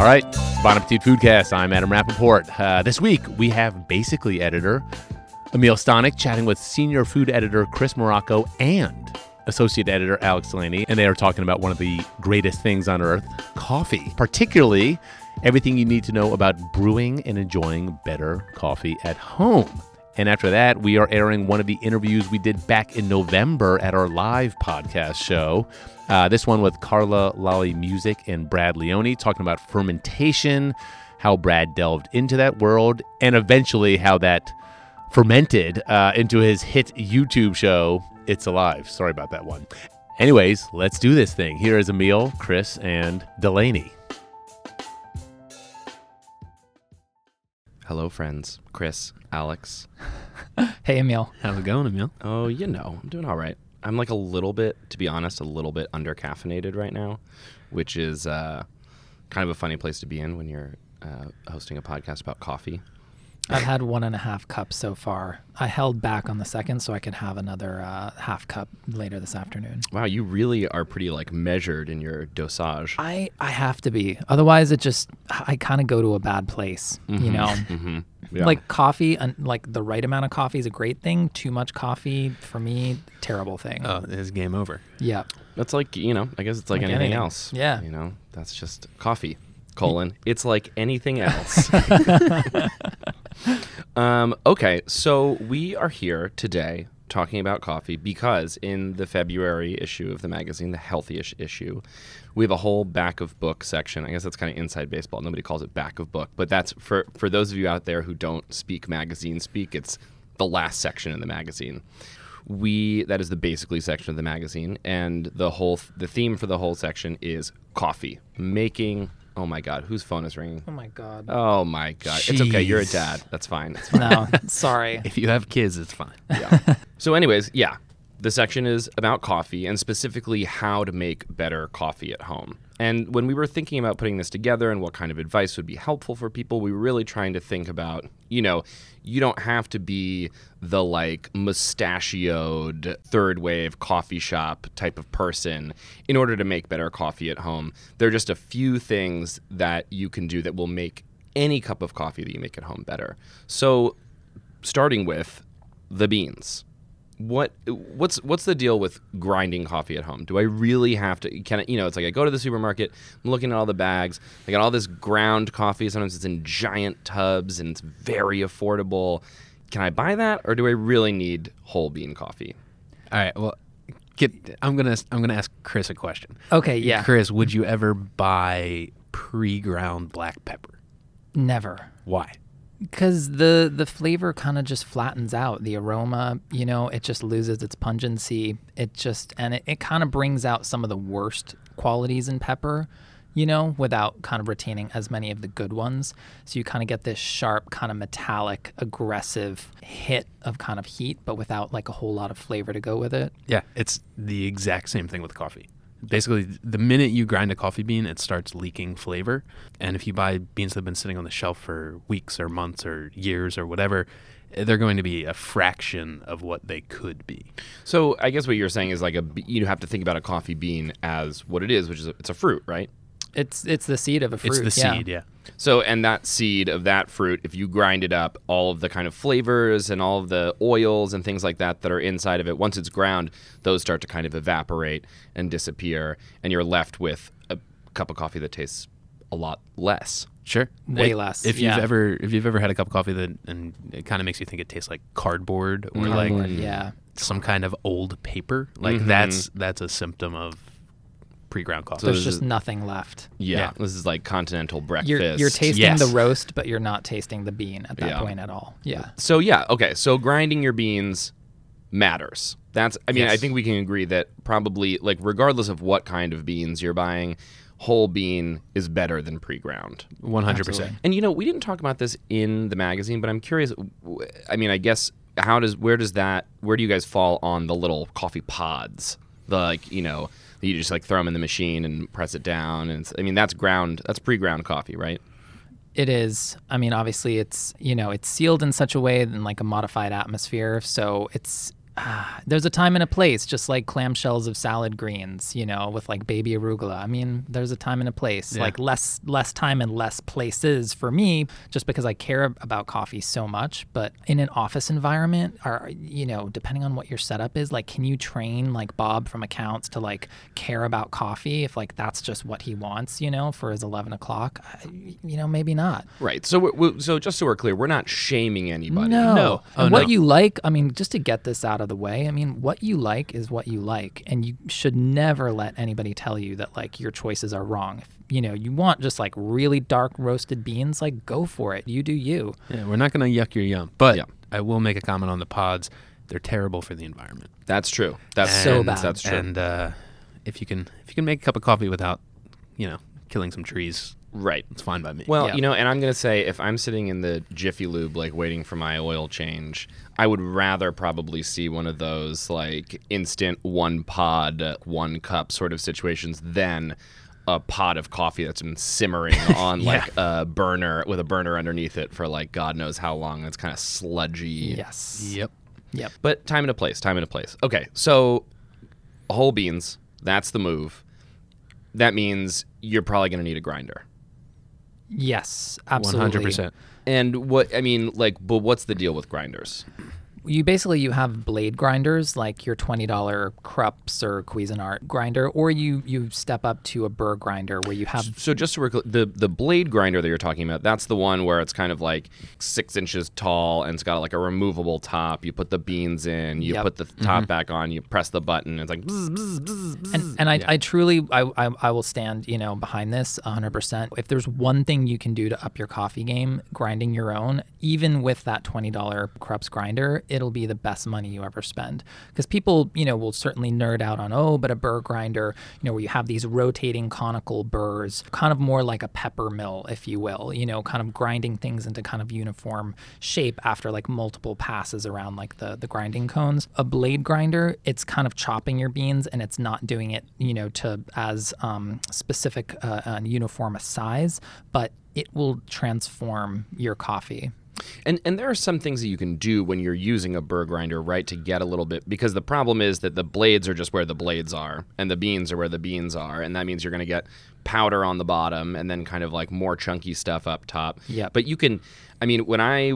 All right, Bon Appetit Foodcast. I'm Adam Rapoport. Uh, this week, we have basically editor Amiel Stanek chatting with senior food editor Chris Morocco and associate editor Alex Delaney. And they are talking about one of the greatest things on earth coffee, particularly everything you need to know about brewing and enjoying better coffee at home. And after that, we are airing one of the interviews we did back in November at our live podcast show. Uh, this one with Carla Lalli Music and Brad Leone talking about fermentation, how Brad delved into that world, and eventually how that fermented uh, into his hit YouTube show, It's Alive. Sorry about that one. Anyways, let's do this thing. Here is Amiel, Chris, and Delaney. Hello, friends. Chris, Alex. Hey, Amiel. How's it going, Amiel? Oh, you know, I'm doing all right. I'm like a little bit, to be honest, a little bit under caffeinated right now, which is uh, kind of a funny place to be in when you're uh, hosting a podcast about coffee. I've had one and a half cups so far. I held back on the second so I could have another uh, half cup later this afternoon. Wow, you really are pretty like measured in your dosage. I, I have to be. Otherwise, it just, I kind of go to a bad place, you know? hmm Yeah. Like coffee, and like the right amount of coffee is a great thing. Too much coffee, for me, terrible thing. Oh, it's game over. yeah. that's like you know, I guess it's like, Like anything, anything. else. Yeah. you know, that's just coffee. Colon. It's like anything else. um, okay, so we are here today talking about coffee because in the February issue of the magazine, the Healthyish issue, we have a whole back of book section. I guess that's kind of inside baseball. Nobody calls it back of book, but that's for for those of you out there who don't speak magazine speak. It's the last section in the magazine we that is the basically section of the magazine and the whole the theme for the whole section is coffee making oh my god whose phone is ringing? Oh my God. oh my god. It's okay you're a dad. That's fine. It's fine. no, sorry. If you have kids, it's fine. yeah. So anyways yeah the section is about coffee and specifically how to make better coffee at home. And when we were thinking about putting this together and what kind of advice would be helpful for people we were really trying to think about you know you don't have to be the like mustachioed third wave coffee shop type of person in order to make better coffee at home. There are just a few things that you can do that will make any cup of coffee that you make at home better. So starting with the beans. What what's what's the deal with grinding coffee at home? Do I really have to? Can I, you know? It's like I go to the supermarket, I'm looking at all the bags. I got all this ground coffee. Sometimes it's in giant tubs and it's very affordable. Can I buy that, or do I really need whole bean coffee? All right. Well, get. I'm gonna. I'm gonna ask Chris a question. Okay, yeah. Chris, would you ever buy pre-ground black pepper? Never. Why? Because the the flavor kind of just flattens out. The aroma you know it just loses its pungency. It just and it, it kind of brings out some of the worst qualities in pepper you know without kind of retaining as many of the good ones. So you kind of get this sharp kind of metallic aggressive hit of kind of heat but without like a whole lot of flavor to go with it. Yeah, it's the exact same thing with coffee. Basically, the minute you grind a coffee bean, it starts leaking flavor. And if you buy beans that have been sitting on the shelf for weeks or months or years or whatever, they're going to be a fraction of what they could be. So I guess what you're saying is like a you have to think about a coffee bean as what it is, which is a, it's a fruit, right? It's it's the seed of a fruit It's the yeah. seed, yeah. So, and that seed of that fruit, if you grind it up, all of the kind of flavors and all of the oils and things like that that are inside of it, once it's ground, those start to kind of evaporate and disappear, and you're left with a cup of coffee that tastes a lot less. Sure. Way It- less, If yeah. you've ever if you've ever had a cup of coffee that and it kind of makes you think it tastes like cardboard or like yeah some kind of old paper, like Mhm. that's that's a symptom of pre-ground coffee. there's just is- nothing left Yeah, Yeah. this is like continental breakfast. you're, you're tasting Yes. the roast, but you're not tasting the bean at that Yeah. point at all. Yeah. So yeah, okay. So grinding your beans matters. That's I mean, I think we can agree that probably like regardless of what kind of beans you're buying, whole bean is better than pre-ground. 100%. And you know, we didn't talk about this in the magazine, but I'm curious. I mean, I guess how does where does that where do you guys fall on the little coffee pods? The like you know you just like throw them in the machine and press it down, and I mean that's ground that's pre-ground coffee, right? It is. I mean, obviously, it's you know, it's sealed in such a way in like a modified atmosphere, so it's there's a time and a place, just like clamshells of salad greens, you know, with like baby arugula. I mean, there's a time and a place. Yeah. Like less less time and less places for me, just because I care about coffee so much. But in an office environment, or you know, depending on what your setup is, like, can you train like Bob from accounts to like care about coffee if like that's just what he wants, you know, for his eleven o'clock? I, you know, maybe not. Right. So, we so just so we're clear, we're not shaming anybody. No. No. Oh, what no. you like, I mean, just to get this out of the way, I mean, what you like is what you like. And you should never let anybody tell you that, like, your choices are wrong. If, you know, you want just like really dark roasted beans, like, go for it. You do you. Yeah, we're not going to yuck your yum, but Yeah. I will make a comment on the pods. They're terrible for the environment. That's true. That's So bad. That's true. And uh, if you can, if you can make a cup of coffee without, you know, killing some trees, right. it's fine by me. Well, Yeah. you know, and I'm gonna say if I'm sitting in the Jiffy Lube, like waiting for my oil change, I would rather probably see one of those like instant one pod, one cup sort of situations than a pot of coffee that's been simmering on Yeah. like a burner with a burner underneath it for like God knows how long. It's kind of sludgy. Yes. yep. Yep. But time and a place, time and a place. Okay, so whole beans, that's the move. That means you're probably going to need a grinder. Yes. Absolutely. hundred percent. And what I mean, like, but what's the deal with grinders? You basically you have blade grinders like your twenty dollar Krups or Cuisinart grinder, or you you step up to a burr grinder where you have So just to work the the blade grinder that you're talking about, that's the one where it's kind of like six inches tall and it's got like a removable top. You put the beans in, you Yep. put the mm-hmm. top back on, you press the button, it's like bzz, bzz, bzz, and, and I, I truly I, I, I will stand you know behind this 100% if there's one thing you can do to up your coffee game grinding your own even with that $20 Krups grinder it'll be the best money you ever spend. Because people you know will certainly nerd out on oh but a burr grinder you know where you have these rotating conical burrs kind of more like a pepper mill if you will you know kind of grinding things into kind of uniform shape after like multiple passes around like the the grinding cones. A blade grinder it's kind of chopping your beans and it's not doing it you know to as um, specific uh, and uniform a size but it will transform your coffee And and there are some things that you can do when you're using a burr grinder, right, to get a little bit because the problem is that the blades are just where the blades are and the beans are where the beans are, and that means you're going to get powder on the bottom and then kind of like more chunky stuff up top. Yeah. But you can I mean, when I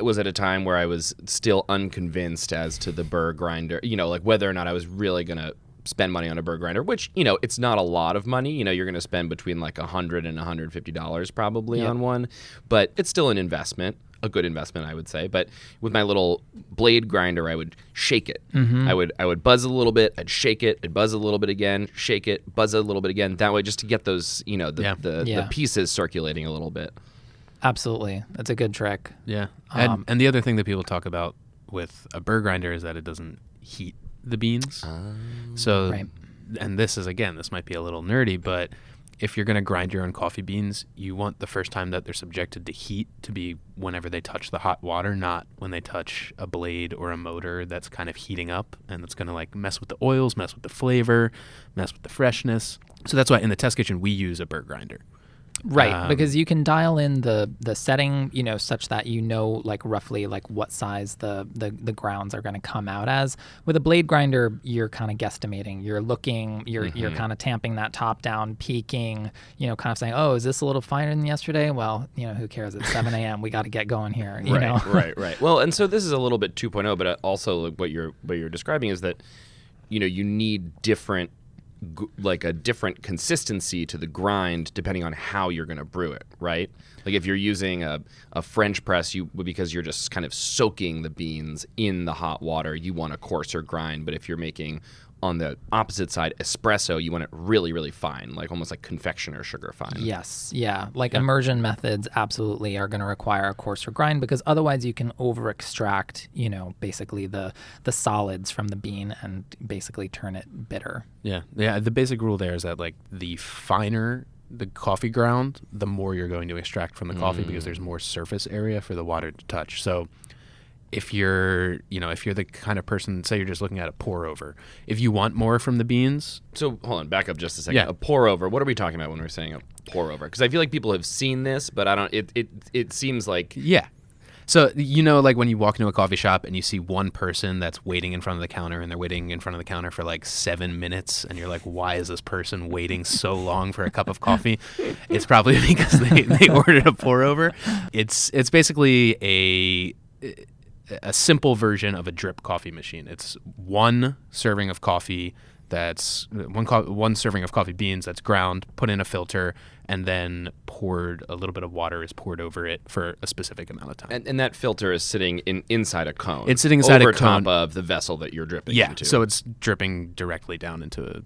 was at a time where I was still unconvinced as to the burr grinder, you know, like whether or not I was really going to spend money on a burr grinder, which, you know, it's not a lot of money. You know, you're going to spend between like a 100 and a 150 dollars probably Yep. on one, but it's still an investment, a good investment, I would say. But with my little blade grinder, I would shake it. I would I would buzz a little bit, I'd shake it, I'd buzz a little bit again, shake it, buzz a little bit again. That way, just to get those, you know, the Yeah. the, Yeah. the pieces circulating a little bit. absolutely that's a good trick Yeah. And, Um, and the other thing that people talk about with a burr grinder is that it doesn't heat the beans. so, Right. and this is again, this might be a little nerdy, but if you're going to grind your own coffee beans, you want the first time that they're subjected to heat to be whenever they touch the hot water, not when they touch a blade or a motor that's kind of heating up and that's going to like mess with the oils, mess with the flavor, mess with the freshness. So that's why in the test kitchen we use a burr grinder. Right, Um, because you can dial in the the setting, you know, such that you know like roughly like what size the the, the grounds are going to come out as. With a blade grinder, you're kind of guesstimating. You're looking, you're you're Mm-hmm. kind of tamping that top down, peaking, you know, kind of saying, "Oh, is this a little finer than yesterday?" Well, you know, who cares? It's 7 a.m. We got to get going here. You right, know, right, right. Well, and so this is a little bit 2.0, but uh, also like, what you're what you're describing is that you know you need different like a different consistency to the grind depending on how you're going to brew it, right? Like if you're using a, a French press, you because you're just kind of soaking the beans in the hot water, you want a coarser grind. But if you're making on the opposite side espresso, you want it really, really fine, like almost like confectioner sugar fine. Yes, yeah. Like immersion methods absolutely are going to require a coarser grind because otherwise you can over extract, you know, basically the the solids from the bean and basically turn it bitter. Yeah, yeah. The basic rule there is that like the finer the coffee ground, the more you're going to extract from the coffee because mm. there's more surface area for the water to touch. So if you're, you know, if you're the kind of person, say you're just looking at a pour over, if you want more from the beans, So hold on, back up just a second. Yeah. A pour over. What are we talking about when we're saying a pour over? Because I feel like people have seen this, but I don't. It it it seems like yeah. So you know, like when you walk into a coffee shop and you see one person that's waiting in front of the counter, and they're waiting in front of the counter for like seven minutes, and you're like, "Why is this person waiting so long for a cup of coffee?" It's probably because they, they ordered a pour over. It's it's basically a a simple version of a drip coffee machine. It's one serving of coffee that's one co- one serving of coffee beans that's ground, put in a filter, and then poured. A little bit of water is poured over it for a specific amount of time. And, and that filter is sitting in inside a cone. It's sitting inside a cone. top of the vessel that you're dripping yeah, into. so it's dripping directly down into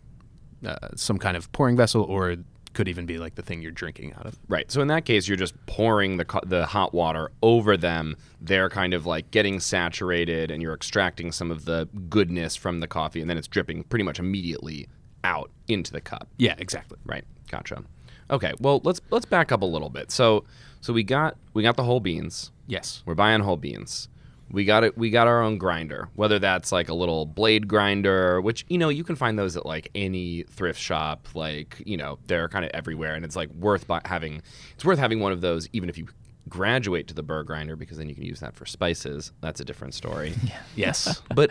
uh, some kind of pouring vessel, or could even be like the thing you're drinking out of. Right. So in that case, you're just pouring the co- the hot water over them. They're kind of like getting saturated, and you're extracting some of the goodness from the coffee, and then it's dripping pretty much immediately out into the cup. Yeah, exactly. Right. Gotcha. Okay. Well, let's let's back up a little bit. So so we got we got the whole beans. Yes. We're buying whole beans. We got it. We got our own grinder, whether that's like a little blade grinder, which you know you can find those at like any thrift shop. Like you know they're kind of everywhere, and it's like worth having. It's worth having one of those, even if you graduate to the burr grinder, because then you can use that for spices. That's a different story. Yes. But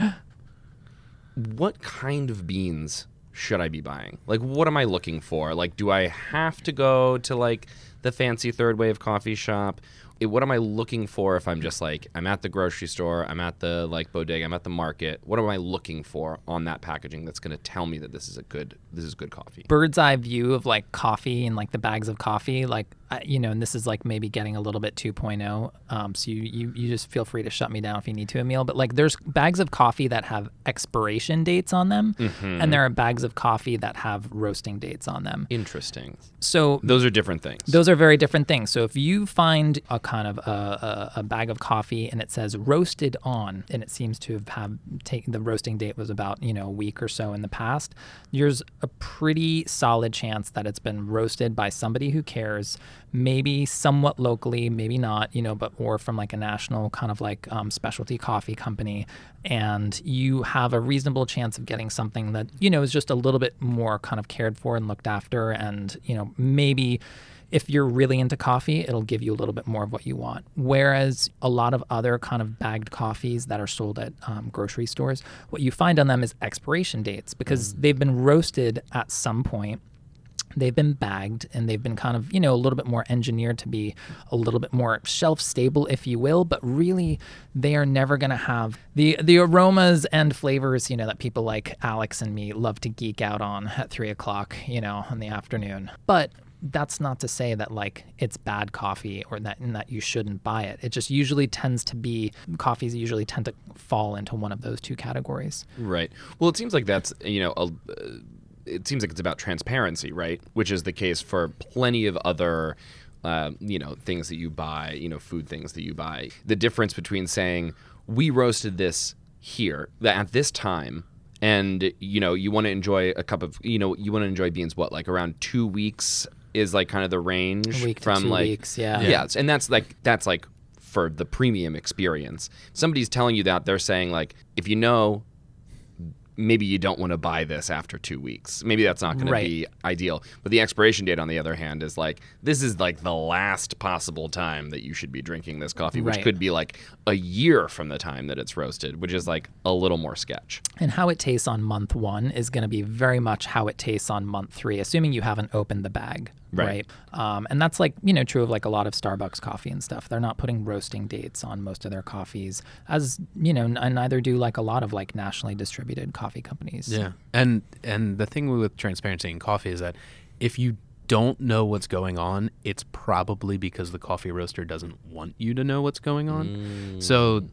what kind of beans should I be buying? Like, what am I looking for? Like, do I have to go to like the fancy third wave coffee shop? It, what am I looking for if I'm just like I'm at the grocery store, I'm at the like bodega, I'm at the market? What am I looking for on that packaging that's going to tell me that this is a good this is good coffee? bird's eye view of like coffee and like the bags of coffee like I- you know and this is like maybe getting a little bit 2.0 um, so you, you you just feel free to shut me down if you need to amiel but like there's bags of coffee that have expiration dates on them and there are bags of coffee that have roasting dates on them Interesting. so Those are different things. those are very different things. So if you find a kind of a, a, a bag of coffee and it says roasted on, and it seems to have, have taken the roasting date was about you know a week or so in the past, there's a pretty solid chance that it's been roasted by somebody who cares, maybe somewhat locally, maybe not, you know, but or from like a national kind of like um, specialty coffee company, and you have a reasonable chance of getting something that you know is just a little bit more kind of cared for and looked after, and you know maybe if you're really into coffee, it'll give you a little bit more of what you want. Whereas a lot of other kind of bagged coffees that are sold at um, grocery stores, what you find on them is expiration dates because they've been roasted at some point. They've been bagged and they've been kind of, you know, a little bit more engineered to be a little bit more shelf stable, if you will. But really, they are never going to have the the aromas and flavors, you know, that people like Alex and me love to geek out on at three o'clock, you know, in the afternoon. But that's not to say that like it's bad coffee or that and that you shouldn't buy it. It just usually tends to be coffees usually tend to fall into one of those two categories. Right. Well, it seems like that's you know, a, it seems like it's about transparency, right? Which is the case for plenty of other, uh, you know, things that you buy, you know, food things that you buy. The difference between saying we roasted this here at this time. And you know you want to enjoy a cup of you know you want to enjoy beans what like around two weeks is like kind of the range from two like weeks, yeah. yeah and that's like that's like for the premium experience. Somebody's telling you that they're saying like if you know maybe you don't want to buy this after 2 weeks. Maybe that's not going Right. to be ideal. But the expiration date on the other hand is like this is like the last possible time that you should be drinking this coffee, which Right. could be like a year from the time that it's roasted, which is like a little more sketch. And how it tastes on month one is going to be very much how it tastes on month three, assuming you haven't opened the bag. Right. Um, and that's like, you know, true of like a lot of Starbucks coffee and stuff. They're not putting roasting dates on most of their coffees, as, you know, and neither do like a lot of like nationally distributed coffee companies. Yeah. And and the thing with transparency in coffee is that if you don't know what's going on, it's probably because the coffee roaster doesn't want you to know what's going on. So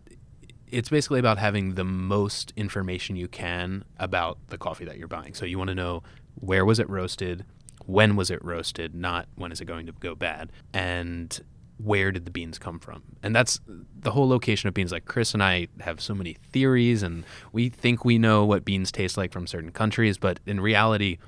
it's basically about having the most information you can about the coffee that you're buying. So you want to know where was it roasted, when was it roasted, not when is it going to go bad, and where did the beans come from? And that's the whole location of beans. Like Chris and I have so many theories, and we think we know what beans taste like from certain countries, but in reality,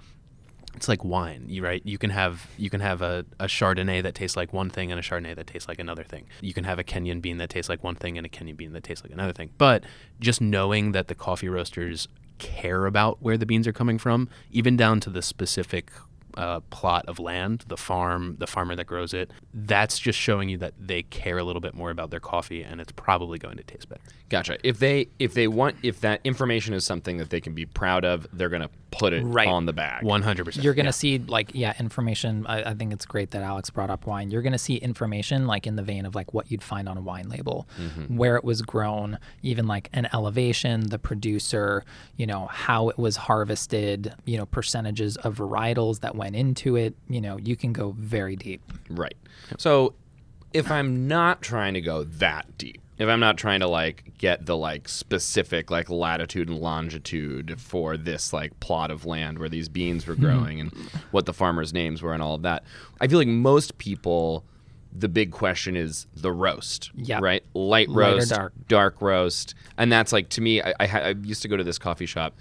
it's like wine, right? You can have you can have a, a Chardonnay that tastes like one thing and a Chardonnay that tastes like another thing. You can have a Kenyan bean that tastes like one thing and a Kenyan bean that tastes like another thing. But just knowing that the coffee roasters care about where the beans are coming from, even down to the specific uh, plot of land, the farm, the farmer that grows it. That's just showing you that they care a little bit more about their coffee, and it's probably going to taste better. Gotcha. If they if they want if that information is something that they can be proud of, they're gonna put it Right. on the bag. One hundred percent. You're gonna see like yeah information. I, I think it's great that Alex brought up wine. You're gonna see information like in the vein of like what you'd find on a wine label, mm-hmm. where it was grown, even like an elevation, the producer, you know how it was harvested, you know percentages of varietals that went into it. You know you can go very deep. Right. So if I'm not trying to go that deep, if I'm not trying to like get the like specific like latitude and longitude for this like plot of land where these beans were growing and what the farmers' names were and all of that, I feel like most people the big question is the roast. Yep. Right? Light Light roast, dark. dark roast, and that's like to me. I, I, I used to go to this coffee shop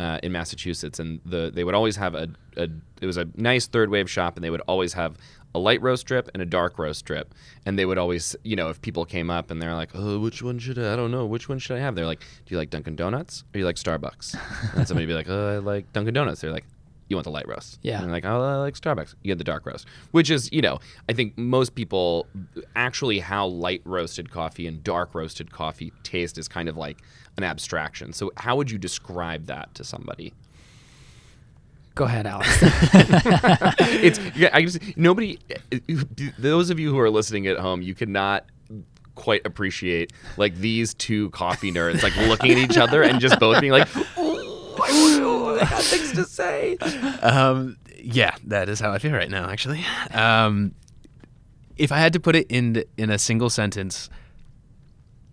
uh, in Massachusetts, and the they would always have a, a it was a nice third wave shop, and they would always have a light roast strip and a dark roast strip, and they would always you know if people came up and they're like, oh, which one should I? I don't know, which one should I have? They're like, do you like Dunkin' Donuts or do you like Starbucks? and somebody would be like, oh, I like Dunkin' Donuts. They're like. You want the light roast? Yeah. And they're like, oh, I like Starbucks. You get the dark roast, which is, you know, I think most people actually how light roasted coffee and dark roasted coffee taste is kind of like an abstraction. So, how would you describe that to somebody? Go ahead, Alex. it's yeah, I just nobody. Those of you who are listening at home, you cannot quite appreciate like these two coffee nerds like looking at each other and just both being like, "Oh, I, I got things to say." Um, yeah, that is how I feel right now. Actually, um, if I had to put it in in a single sentence,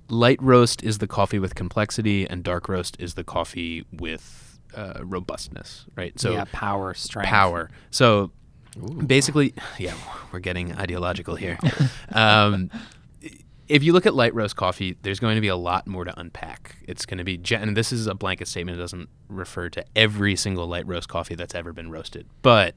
light roast is the coffee with complexity, and dark roast is the coffee with uh, robustness. Right. So yeah, power, strength, power. So basically, yeah, we're getting ideological here. um, if you look at light roast coffee, there's going to be a lot more to unpack. It's going to be, gen- and this is a blanket statement. It doesn't refer to every single light roast coffee that's ever been roasted. But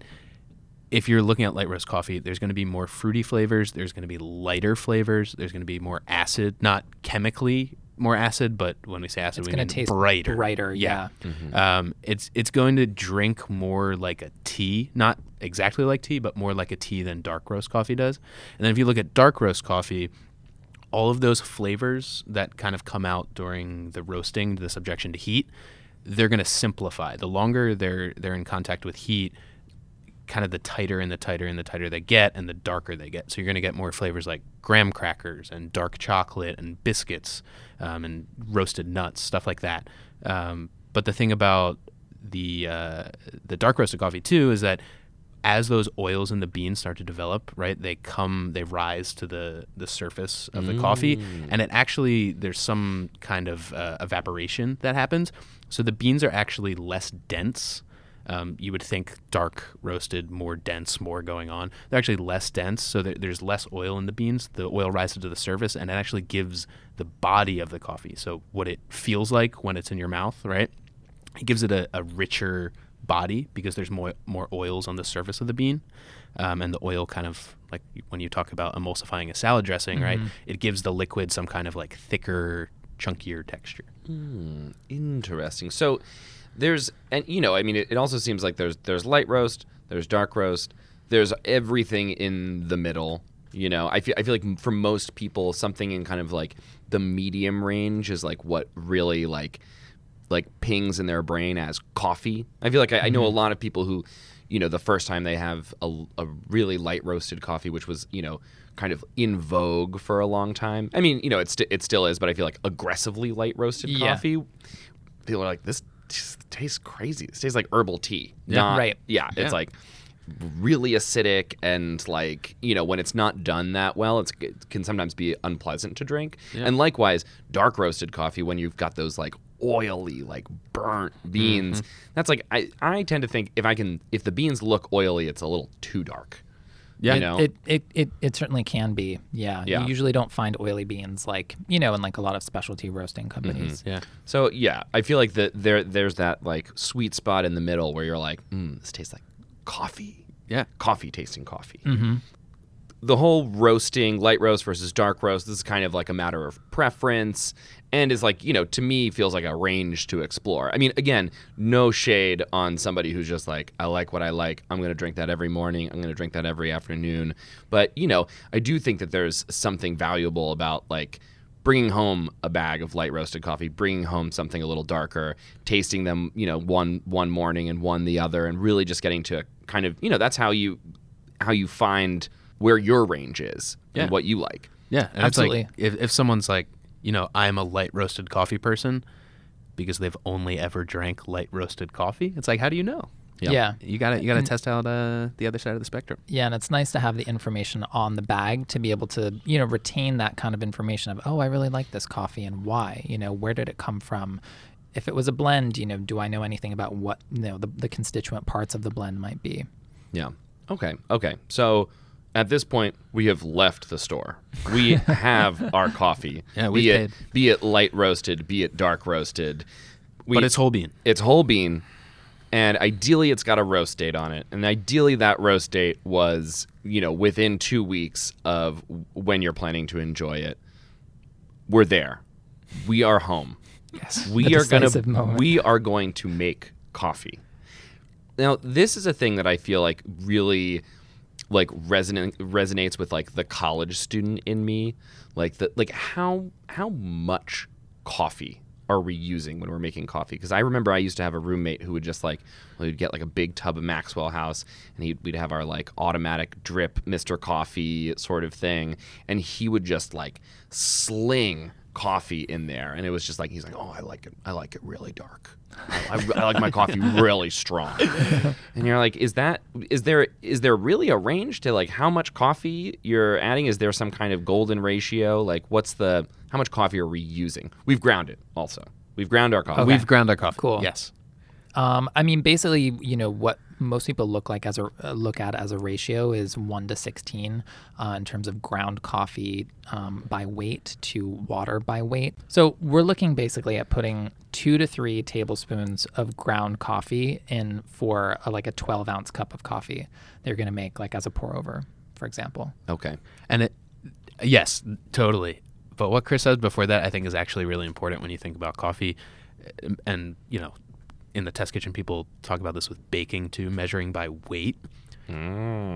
if you're looking at light roast coffee, there's going to be more fruity flavors. There's going to be lighter flavors. There's going to be more acid, not chemically more acid, but when we say acid, It's we gonna mean taste brighter. brighter, yeah. Um, it's it's going to drink more like a tea, not exactly like tea, but more like a tea than dark roast coffee does. And then if you look at dark roast coffee, all of those flavors that kind of come out during the roasting, the subjection to heat, they're going to simplify. The longer they're they're in contact with heat, kind of the tighter and the tighter and the tighter they get, and the darker they get. So you're going to get more flavors like graham crackers and dark chocolate and biscuits um, and roasted nuts, stuff like that. Um, but the thing about the uh, the dark roasted coffee too is that as those oils in the beans start to develop, right, they come, they rise to the the surface of the coffee, and it actually there's some kind of uh, evaporation that happens. So the beans are actually less dense. Um, you would think dark roasted, more dense, more going on. They're actually less dense, so there, there's less oil in the beans. The oil rises to the surface, and it actually gives the body of the coffee. So what it feels like when it's in your mouth, right? It gives it a, a richer body because there's more more oils on the surface of the bean, um, and the oil kind of like when you talk about emulsifying a salad dressing, right? It gives the liquid some kind of like thicker, chunkier texture. Interesting. So there's and you know, I mean, it, it also seems like there's there's light roast, there's dark roast, there's everything in the middle. You know, I feel I feel like for most people, something in kind of like the medium range is like what really like like pings in their brain as coffee. I feel like I, I know a mm-hmm. lot of people who, you know, the first time they have a, a really light roasted coffee, which was you know kind of in vogue for a long time. I mean, you know, it st- it still is, but I feel like aggressively light roasted Yeah. coffee. People are like, this tastes crazy. This tastes like herbal tea. Yeah. Not, Right. Yeah, Yeah. it's like really acidic and like you know when it's not done that well it's, it can sometimes be unpleasant to drink and likewise dark roasted coffee when you've got those like oily like burnt beans mm-hmm. that's like I, I tend to think if i can if the beans look oily it's a little too dark Yeah. you know It, it, it, it certainly can be. Yeah. Yeah. You usually don't find oily beans like, you know, in like a lot of specialty roasting Mm-hmm. companies. Yeah. So yeah, I feel like the, there there's that like sweet spot in the middle where you're like, mm, this tastes like coffee. Yeah. Coffee tasting coffee. Mm-hmm. the whole roasting, light roast versus dark roast, this is kind of like a matter of preference and is like, you know, to me feels like a range to explore. I mean, again, no shade on somebody who's just like, I like what I like. I'm going to drink that every morning. I'm going to drink that every afternoon. But, you know, I do think that there's something valuable about like bringing home a bag of light roasted coffee, bringing home something a little darker, tasting them, you know, one one morning and one the other and really just getting to kind of, you know, that's how you how you find where your range is Yeah. and what you like. Yeah, and Absolutely. It's like if, if someone's like, you know, I'm a light roasted coffee person because they've only ever drank light roasted coffee. It's like, how do you know? Yeah. Yeah. You gotta you gotta test out uh, the other side of the spectrum. Yeah, and it's nice to have the information on the bag to be able to, you know, retain that kind of information of, oh, I really like this coffee and why. You know, where did it come from? If it was a blend, you know, do I know anything about what, you know, the, the constituent parts of the blend might be? Yeah. Okay. Okay. So at this point, we have left the store. We have our coffee. Yeah, be we've it be it light roasted, be it dark roasted. We, but it's whole bean. it's whole bean, and ideally it's got a roast date on it. And ideally that roast date was you know within two weeks of when you're planning to enjoy it. We're there. We are home. Yes. We are gonna we are going to make coffee. Now, this is a thing that I feel like really like resonate resonates with like the college student in me. Like the like how how much coffee are we using when we're making coffee? Because I remember I used to have a roommate who would just like we'd get like a big tub of Maxwell House, and he'd, we'd have our like automatic drip Mister Coffee sort of thing, and he would just like sling coffee in there, and it was just like he's like, oh, I like it, I like it really dark. I, I, I like my coffee really strong. And you're like, is that is there is there really a range to like how much coffee you're adding? Is there some kind of golden ratio? Like, what's the how much coffee are we using? We've ground it also. We've ground our coffee. We've ground our coffee. Cool. Yes. Um, I mean, basically, you know, what most people look like as a uh, look at as a ratio is one to sixteen uh, in terms of ground coffee um, by weight to water by weight. So we're looking basically at putting two to three tablespoons of ground coffee in for a, like a twelve ounce cup of coffee. They're going to make like as a pour over, for example. okay. And it, yes, totally. But what Chris said before that, I think, is actually really important when you think about coffee. Um, And, you know, in the test kitchen, people talk about this with baking too, measuring by weight.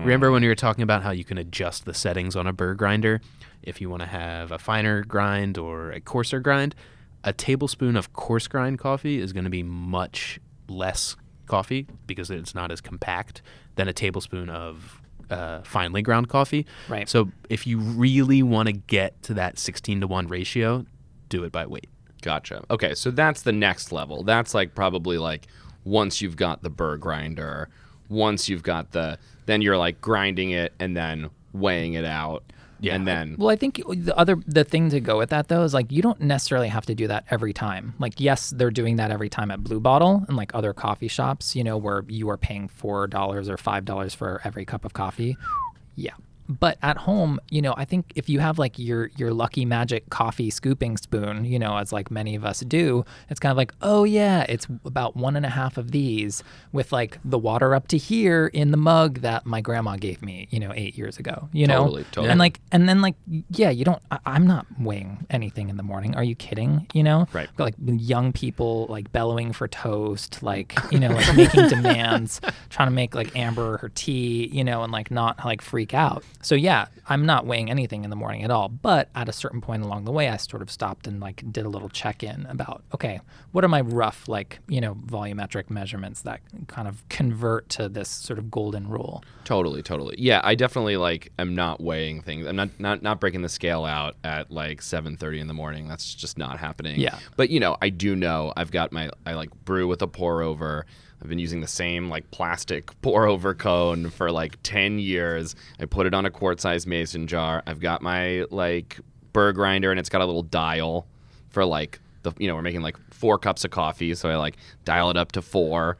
Remember when we were talking about how you can adjust the settings on a burr grinder if you want to have a finer grind or a coarser grind? A tablespoon of coarse grind coffee is going to be much less coffee because it's not as compact than a tablespoon of uh, finely ground coffee. Right. So if you really want to get to that 16 to 1 ratio, do it by weight. Gotcha. Okay, so that's the next level. That's like probably like once you've got the burr grinder, once you've got the then you're like grinding it and then weighing it out. Yeah. And then Well, I think the other the thing to go with that though is like you don't necessarily have to do that every time. Like yes, they're doing that every time at Blue Bottle and like other coffee shops, you know, where you are paying four dollars or five dollars for every cup of coffee. Yeah. But at home, you know, I think if you have like your your lucky magic coffee scooping spoon, you know, as like many of us do, it's kind of like, oh yeah, it's about one and a half of these with like the water up to here in the mug that my grandma gave me, you know, eight years ago. You know, Totally, totally. and like and then like yeah you don't I, i'm not weighing anything in the morning are you kidding you know Right. Got, like young people like bellowing for toast like you know like making demands trying to make like amber her tea you know and like not like freak out so yeah i'm not weighing anything in the morning at all but at a certain point along the way i sort of stopped and like did a little check-in about okay what are my rough like you know volumetric measurements that kind of convert to this sort of golden rule Totally, totally. Yeah, I definitely like am not weighing things. I'm not not not breaking the scale out at like 7:30 in the morning. That's just not happening. Yeah. But you know, I do know I've got my I like brew with a pour over. I've been using the same like plastic pour over cone for like 10 years. I put it on a quart size mason jar. I've got my like burr grinder and it's got a little dial for like the you know, we're making like 4 cups of coffee, so I like dial it up to 4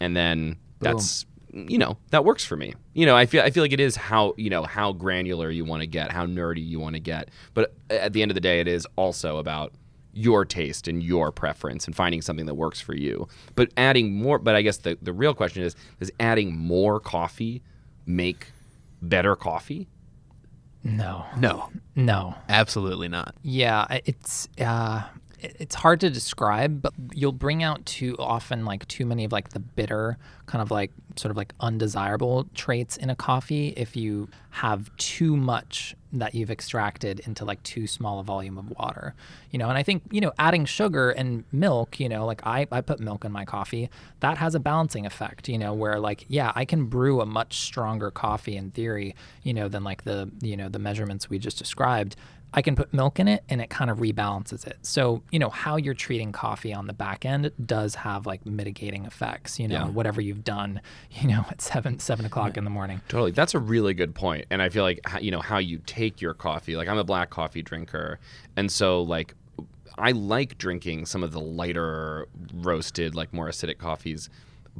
and then that's you know that works for me you know i feel i feel like it is how you know how granular you want to get how nerdy you want to get but uh, at the end of the day it is also about your taste and your preference and finding something that works for you but adding more but i guess the, the real question is does adding more coffee make better coffee No, No, no. absolutely not. Yeah, it's uh, it- it's hard to describe, but you'll bring out too often like too many of like the bitter kind of like sort of like undesirable traits in a coffee if you have too much that you've extracted into like too small a volume of water. You know, and I think, you know, adding sugar and milk, you know, like I, I put milk in my coffee, that has a balancing effect, you know, where like, yeah, I can brew a much stronger coffee in theory, you know, than like the, you know, the measurements we just described. I can put milk in it and it kind of rebalances it. So, you know, how you're treating coffee on the back end does have like mitigating effects, you know, Yeah. whatever you've done, you know, at seven, seven o'clock in the morning. Totally. That's a really good point. And I feel like, you know, how you take your coffee. Like, I'm a black coffee drinker. And so, like, I like drinking some of the lighter roasted, like more acidic coffees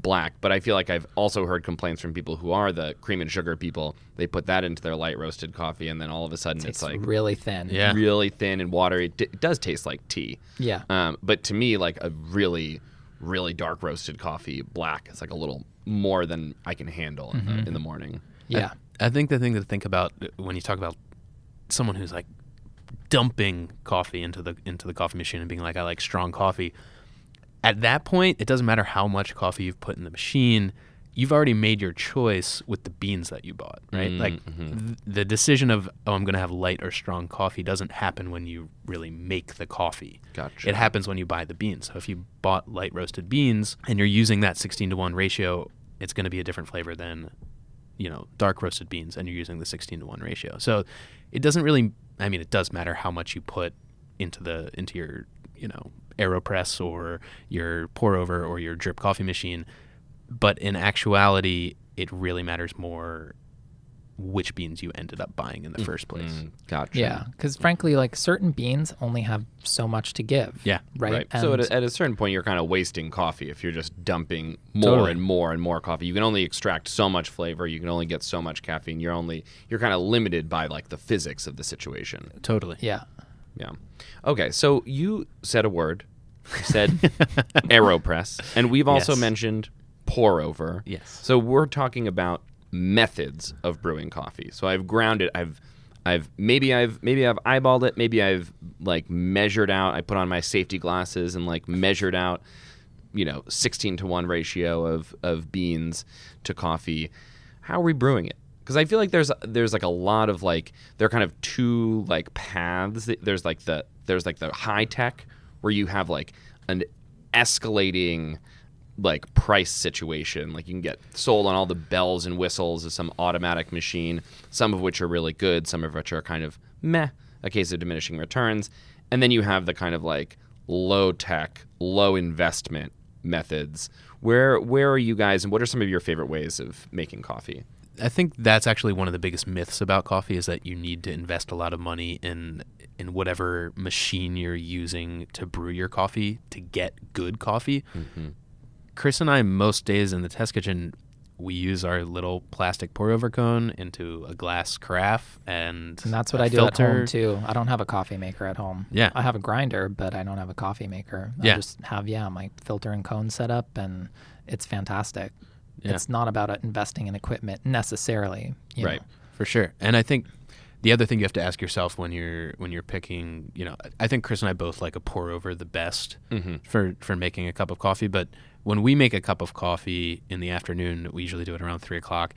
black. But I feel like I've also heard complaints from people who are the cream and sugar people. They put that into their light roasted coffee. And then all of a sudden it's, It's like really thin. Yeah. really thin and watery. It, d- it does taste like tea. Yeah. Um, but to me, like a really, really dark roasted coffee, black, is like a little more than I can handle in, the, in the morning. Yeah. I think the thing to think about when you talk about someone who's like dumping coffee into the into the coffee machine and being like, I like strong coffee. At that point, it doesn't matter how much coffee you've put in the machine. You've already made your choice with the beans that you bought, right? Like mm-hmm. th- the decision of oh, I'm going to have light or strong coffee doesn't happen when you really make the coffee. Gotcha. It happens when you buy the beans. So if you bought light roasted beans and you're using that 16 to 1 ratio, it's going to be a different flavor than you know dark roasted beans and you're using the 16 to 1 ratio so it doesn't really i mean it does matter how much you put into the into your you know aeropress or your pour over or your drip coffee machine but in actuality it really matters more which beans you ended up buying in the first place Mm, gotcha. Yeah. Because frankly, like certain beans only have so much to give. Yeah. Right. Right. so at a, at a certain point, you're kind of wasting coffee if you're just dumping more Totally. and more and more coffee. You can only extract so much flavor. You can only get so much caffeine. You're only you're kind of limited by like the physics of the situation. totally yeah. Yeah. Okay. So you said a word. You said aeropress, and we've also Yes. mentioned pour over. Yes. So we're talking about methods of brewing coffee. So I've grounded. I've I've maybe I've maybe I've eyeballed it. Maybe I've like measured out. I put on my safety glasses and like measured out, you know, sixteen to one ratio of of beans to coffee. How are we brewing it? Because I feel like there's there's like a lot of like there are kind of two like paths. There's like the there's like the high tech where you have like an escalating like price situation. Like you can get sold on all the bells and whistles of some automatic machine, some of which are really good, some of which are kind of meh, a case of diminishing returns. And then you have the kind of like low tech, low investment methods. Where where are you guys and what are some of your favorite ways of making coffee? I think that's actually one of the biggest myths about coffee is that you need to invest a lot of money in in whatever machine you're using to brew your coffee to get good coffee. Mm-hmm. Chris and I most days in the test kitchen we use our little plastic pour over cone into a glass carafe and And that's what a I do filter. at home too. I don't have a coffee maker at home. Yeah. I have a grinder, but I don't have a coffee maker. I just have yeah my filter and cone set up, and it's fantastic. Yeah. It's not about uh, investing in equipment necessarily. you Right. know. For sure. And I think the other thing you have to ask yourself when you're when you're picking, you know, I think Chris and I both like a pour over the best for for making a cup of coffee. But when we make a cup of coffee in the afternoon, we usually do it around three o'clock.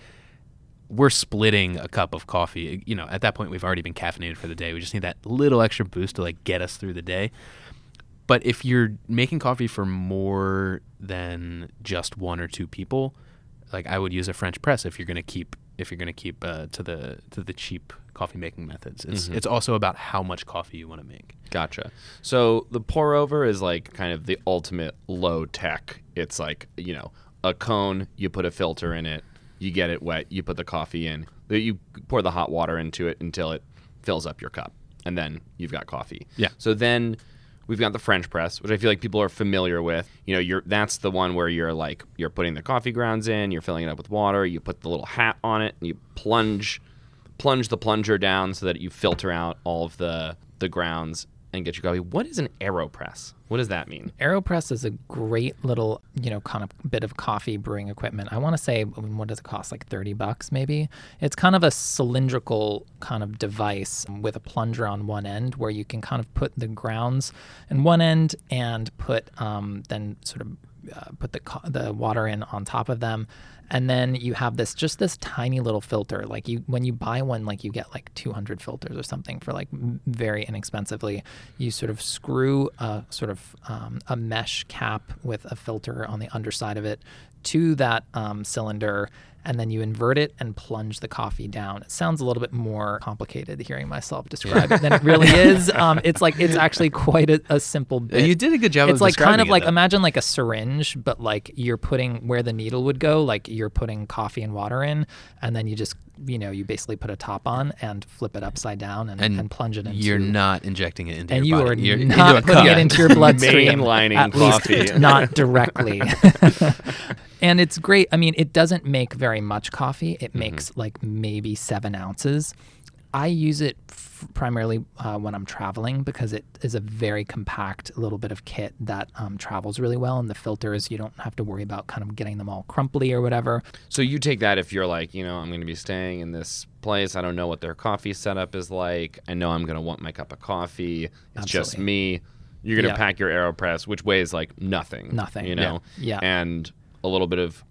We're splitting a cup of coffee. You know, at that point, we've already been caffeinated for the day. We just need that little extra boost to like get us through the day. But if you're making coffee for more than just one or two people, like I would use a French press if you're going to keep if you're going to keep uh, to the to the cheap coffee making methods. It's it's also about how much coffee you want to make. Gotcha. So the pour over is like kind of the ultimate low tech. It's like, you know, a cone, you put a filter in it, you get it wet, you put the coffee in, you pour the hot water into it until it fills up your cup. And then you've got coffee. Yeah. So then we've got the French press, which I feel like people are familiar with. You know, you're that's the one where you're like you're putting the coffee grounds in, you're filling it up with water, you put the little hat on it, and you plunge plunge the plunger down so that you filter out all of the the grounds and get your coffee. What is an AeroPress? What does that mean? AeroPress is a great little, you know, kind of bit of coffee brewing equipment. I want to say, what does it cost? Like 30 bucks, maybe? It's kind of a cylindrical kind of device with a plunger on one end where you can kind of put the grounds in one end and put, um, then sort of uh, put the, the water in on top of them. And then you have this just this tiny little filter. Like you when you buy one like you get like 200 filters or something for like very inexpensively. You sort of screw a sort of um, a mesh cap with a filter on the underside of it to that um, cylinder and then you invert it and plunge the coffee down. It sounds a little bit more complicated hearing myself describe it than it really is. Um, it's like it's actually quite a, a simple bit. You did a good job It's of like kind of like though. imagine like a syringe, but like you're putting where the needle would go, like you're putting coffee and water in, and then you just you know you basically put a top on and flip it upside down and, and, plunge it into. You're not injecting it into and your you body. are You're not a putting cup. it into your bloodstream. Mainlining at coffee. least not directly. and it's great. I mean, it doesn't make very much coffee. It makes like maybe seven ounces. I use it f- primarily uh, when I'm traveling because it is a very compact little bit of kit that um, travels really well. And the filters, you don't have to worry about kind of getting them all crumply or whatever. So you take that if you're like, you know, I'm going to be staying in this place. I don't know what their coffee setup is like. I know I'm going to want my cup of coffee. It's just me. You're going to Yeah. pack your AeroPress, which weighs like nothing. Nothing. You know. Yeah. Yeah. And a little bit of,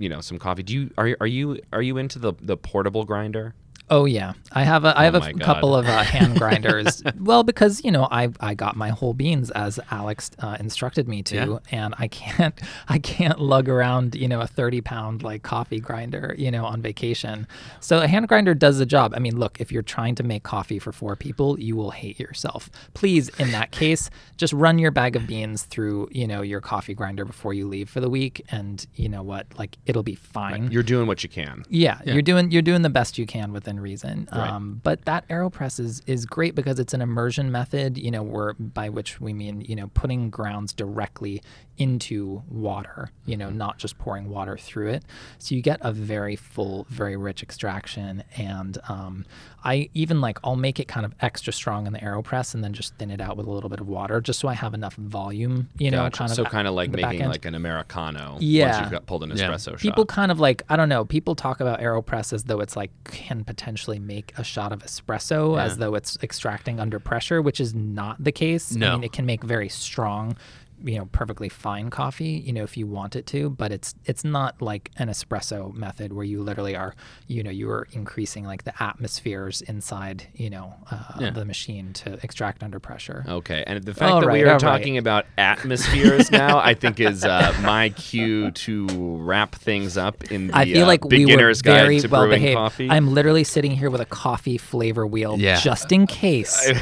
you know, some coffee. Do you are are you are you into the the portable grinder? Oh yeah, I have a I have Oh a couple of uh, hand grinders. well, because you know I I got my whole beans as Alex uh, instructed me to, Yeah. and I can't I can't lug around you know a thirty pound like coffee grinder you know on vacation. So a hand grinder does the job. I mean, look, if you're trying to make coffee for four people, you will hate yourself. Please, in that case, just run your bag of beans through you know your coffee grinder before you leave for the week, and you know what, like it'll be fine. You're doing what you can. Yeah, you're doing you're doing the best you can within reason. Um, but that AeroPress is is great because it's an immersion method. You know, where by which we mean you know putting grounds directly into water. You know, not just pouring water through it. So you get a very full, very rich extraction. And um, I even like I'll make it kind of extra strong in the AeroPress and then just thin it out with a little bit of water, just so I have enough volume. You know, Gotcha. kind of so kind of like making like an americano. Once Yeah. you've got pulled an Yeah. espresso shot. People kind of like I don't know. People talk about Aeropress as though it's like can potentially make a shot of espresso, as though it's extracting under pressure, which is not the case. I No. mean, it can make very strong, you know, perfectly fine coffee, you know, if you want it to, but it's it's not like an espresso method where you literally are, you know, you are increasing like the atmospheres inside, you know, uh, Yeah. the machine to extract under pressure. Okay, and the fact All that we are talking right. about atmospheres now, I think is uh, my cue to wrap things up in the I feel uh, like we were beginner's very guide to well brewing behaved. coffee. I'm literally sitting here with a coffee flavor wheel Yeah. just in case.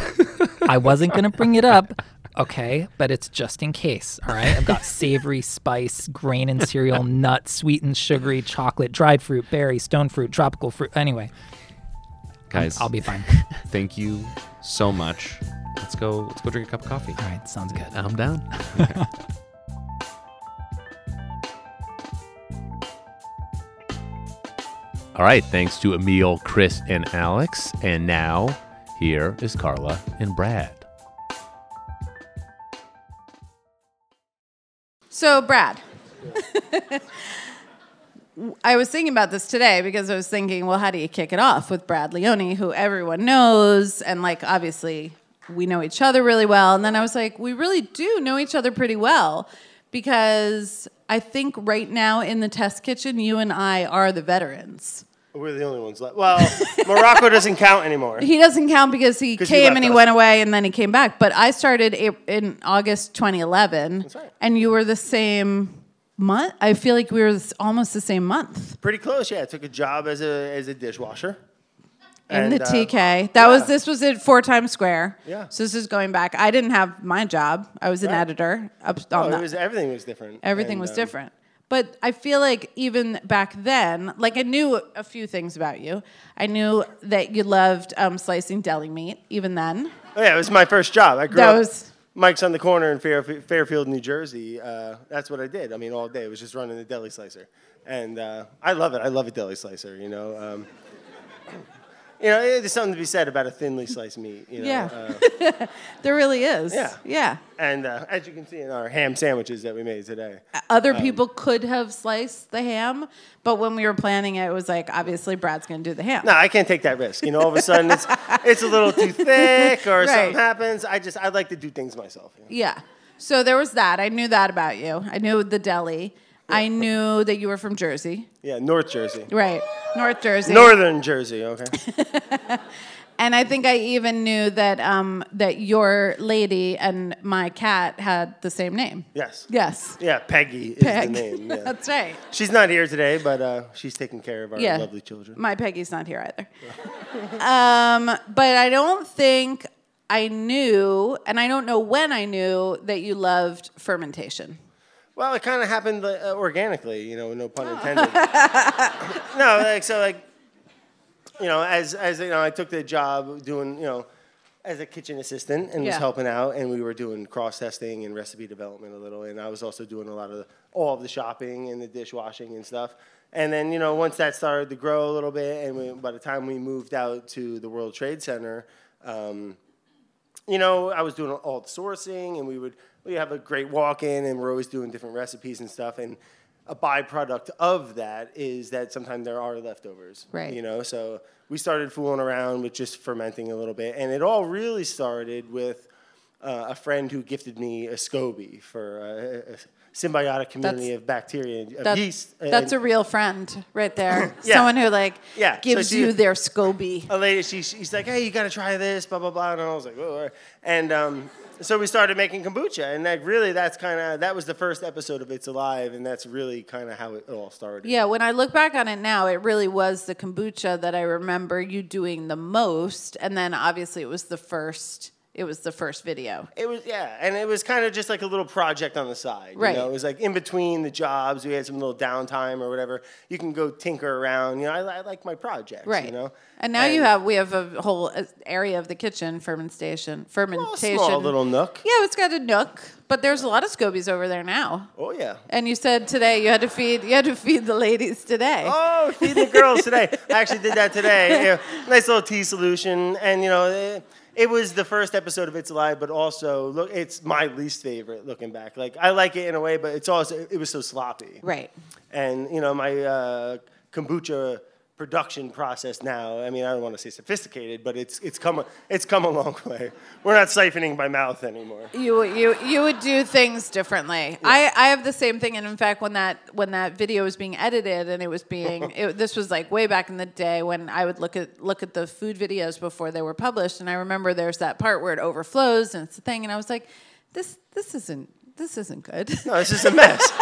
I wasn't gonna bring it up, okay, but it's just in case. All right, I've got savory, spice, grain and cereal, nut, sweetened, sugary, chocolate, dried fruit, berry, stone fruit, tropical fruit. Anyway, Guys, I'll be fine. thank you so much. Let's go. Let's go drink a cup of coffee. All right, sounds good. I'm down. All right, thanks to Amiel, Chris, and Alex. And now, here is Carla and Brad. So, Brad, I was thinking about this today because I was thinking, well, how do you kick it off with Brad Leone, who everyone knows? And, like, obviously, we know each other really well. And then I was like, we really do know each other pretty well because I think right now in the test kitchen, you and I are the veterans. We're the only ones left. Well, Morocco doesn't count anymore. He doesn't count because he 'Cause he came left and he us. went away and then he came back. But I started a- in August 2011, right. and you were the same month. I feel like we were almost the same month Pretty close, yeah. I took a job as a as a dishwasher. in And, the uh, TK. That was yeah. this was at Four Times Square. Yeah. So this is going back. I didn't have my job. I was an Right. editor. Up Oh, on it the, was everything was different. everything And, was um, different. But I feel like even back then, like I knew a few things about you. I knew that you loved um, slicing deli meat. Even then, Oh, yeah, it was my first job. I grew That up. was- Mike's on the corner in Fair, Fairfield, New Jersey. Uh, that's what I did. I mean, all day. It was just running the deli slicer, and uh, I love it. I love a deli slicer. You know. Um, you know, there's something to be said about a thinly sliced meat. You know? Yeah. Uh, There really is. Yeah. Yeah. and uh, as you can see in our ham sandwiches that we made today. Other Um, people could have sliced the ham, but when we were planning it, it was like obviously Brad's going to do the ham. No, I can't take that risk. You know, all of a sudden it's it's a little too thick or Right. something happens. I just I like to do things myself. you know? Yeah. So there was that. I knew that about you. I knew the deli. I knew that you were from Jersey. Yeah, North Jersey, Right. North Jersey. Northern Jersey. Okay. And I think I even knew that um, that your lady and my cat had the same name. Yes. Yes. Yeah, Peggy is Peg. the name. Yeah. That's right. She's not here today, but uh, she's taking care of our Yeah. lovely children. My Peggy's not here either. um, but I don't think I knew, and I don't know when I knew that you loved fermentation. Well, it kind of happened uh, organically, you know, no pun intended. no, like so, like you know, as as you know, I took the job doing, you know, as a kitchen assistant and was helping out, and we were doing cross testing and recipe development a little, and I was also doing a lot of the, all of the shopping and the dishwashing and stuff. And then you know, once that started to grow a little bit, and we, by the time we moved out to the World Trade Center. Um, you know, I was doing all the sourcing, and we would we have a great walk-in, and we're always doing different recipes and stuff. And a byproduct of that is that sometimes there are leftovers. Right. You know, so we started fooling around with just fermenting a little bit, and it all really started with uh, a friend who gifted me a SCOBY for a, a symbiotic community That's- of bacteria and of yeast. That's a real friend right there. Yeah. Someone who like Yeah, so gives she- you their SCOBY. a lady, she, she's like, hey, you got to try this, blah, blah, blah. And I was like, oh. And um, so we started making kombucha. And like really, that's kind of, that was the first episode of It's Alive. And that's really kind of how it all started. Yeah, when I look back on it now, it really was the kombucha that I remember you doing the most, and then obviously it was the first. It was the first video. It was, yeah. And it was kind of just like a little project on the side. Right. You know, it was like in between the jobs, we had some little downtime or whatever. You can go tinker around. You know, I, I like my projects, Right. you know. And now you have we have a whole uh, area of the kitchen fermentation. Well, Fermentation. small little nook. Yeah, it's got a nook, but there's a lot of scobies over there now. Oh, yeah. And you said today you had to feed you had to feed the ladies today. Oh, feed the girls today. I actually did that today. Yeah, nice little tea solution, and you know, it, it was the first episode of It's Alive, but also look, it's my least favorite. Looking back, like I like it in a way, but it's also it was so sloppy. Right. And you know, my uh, kombucha production process now. I mean, I don't want to say sophisticated, but it's it's come a, it's come a long way. We're not siphoning by mouth anymore. You you you would do things differently. I, I have the same thing, and in fact, when that when that video was being edited and it was being it, this was like way back in the day when I would look at look at the food videos before they were published, and I remember there's that part where it overflows and it's the thing, and I was like, this this isn't this isn't good. No, it's just a mess.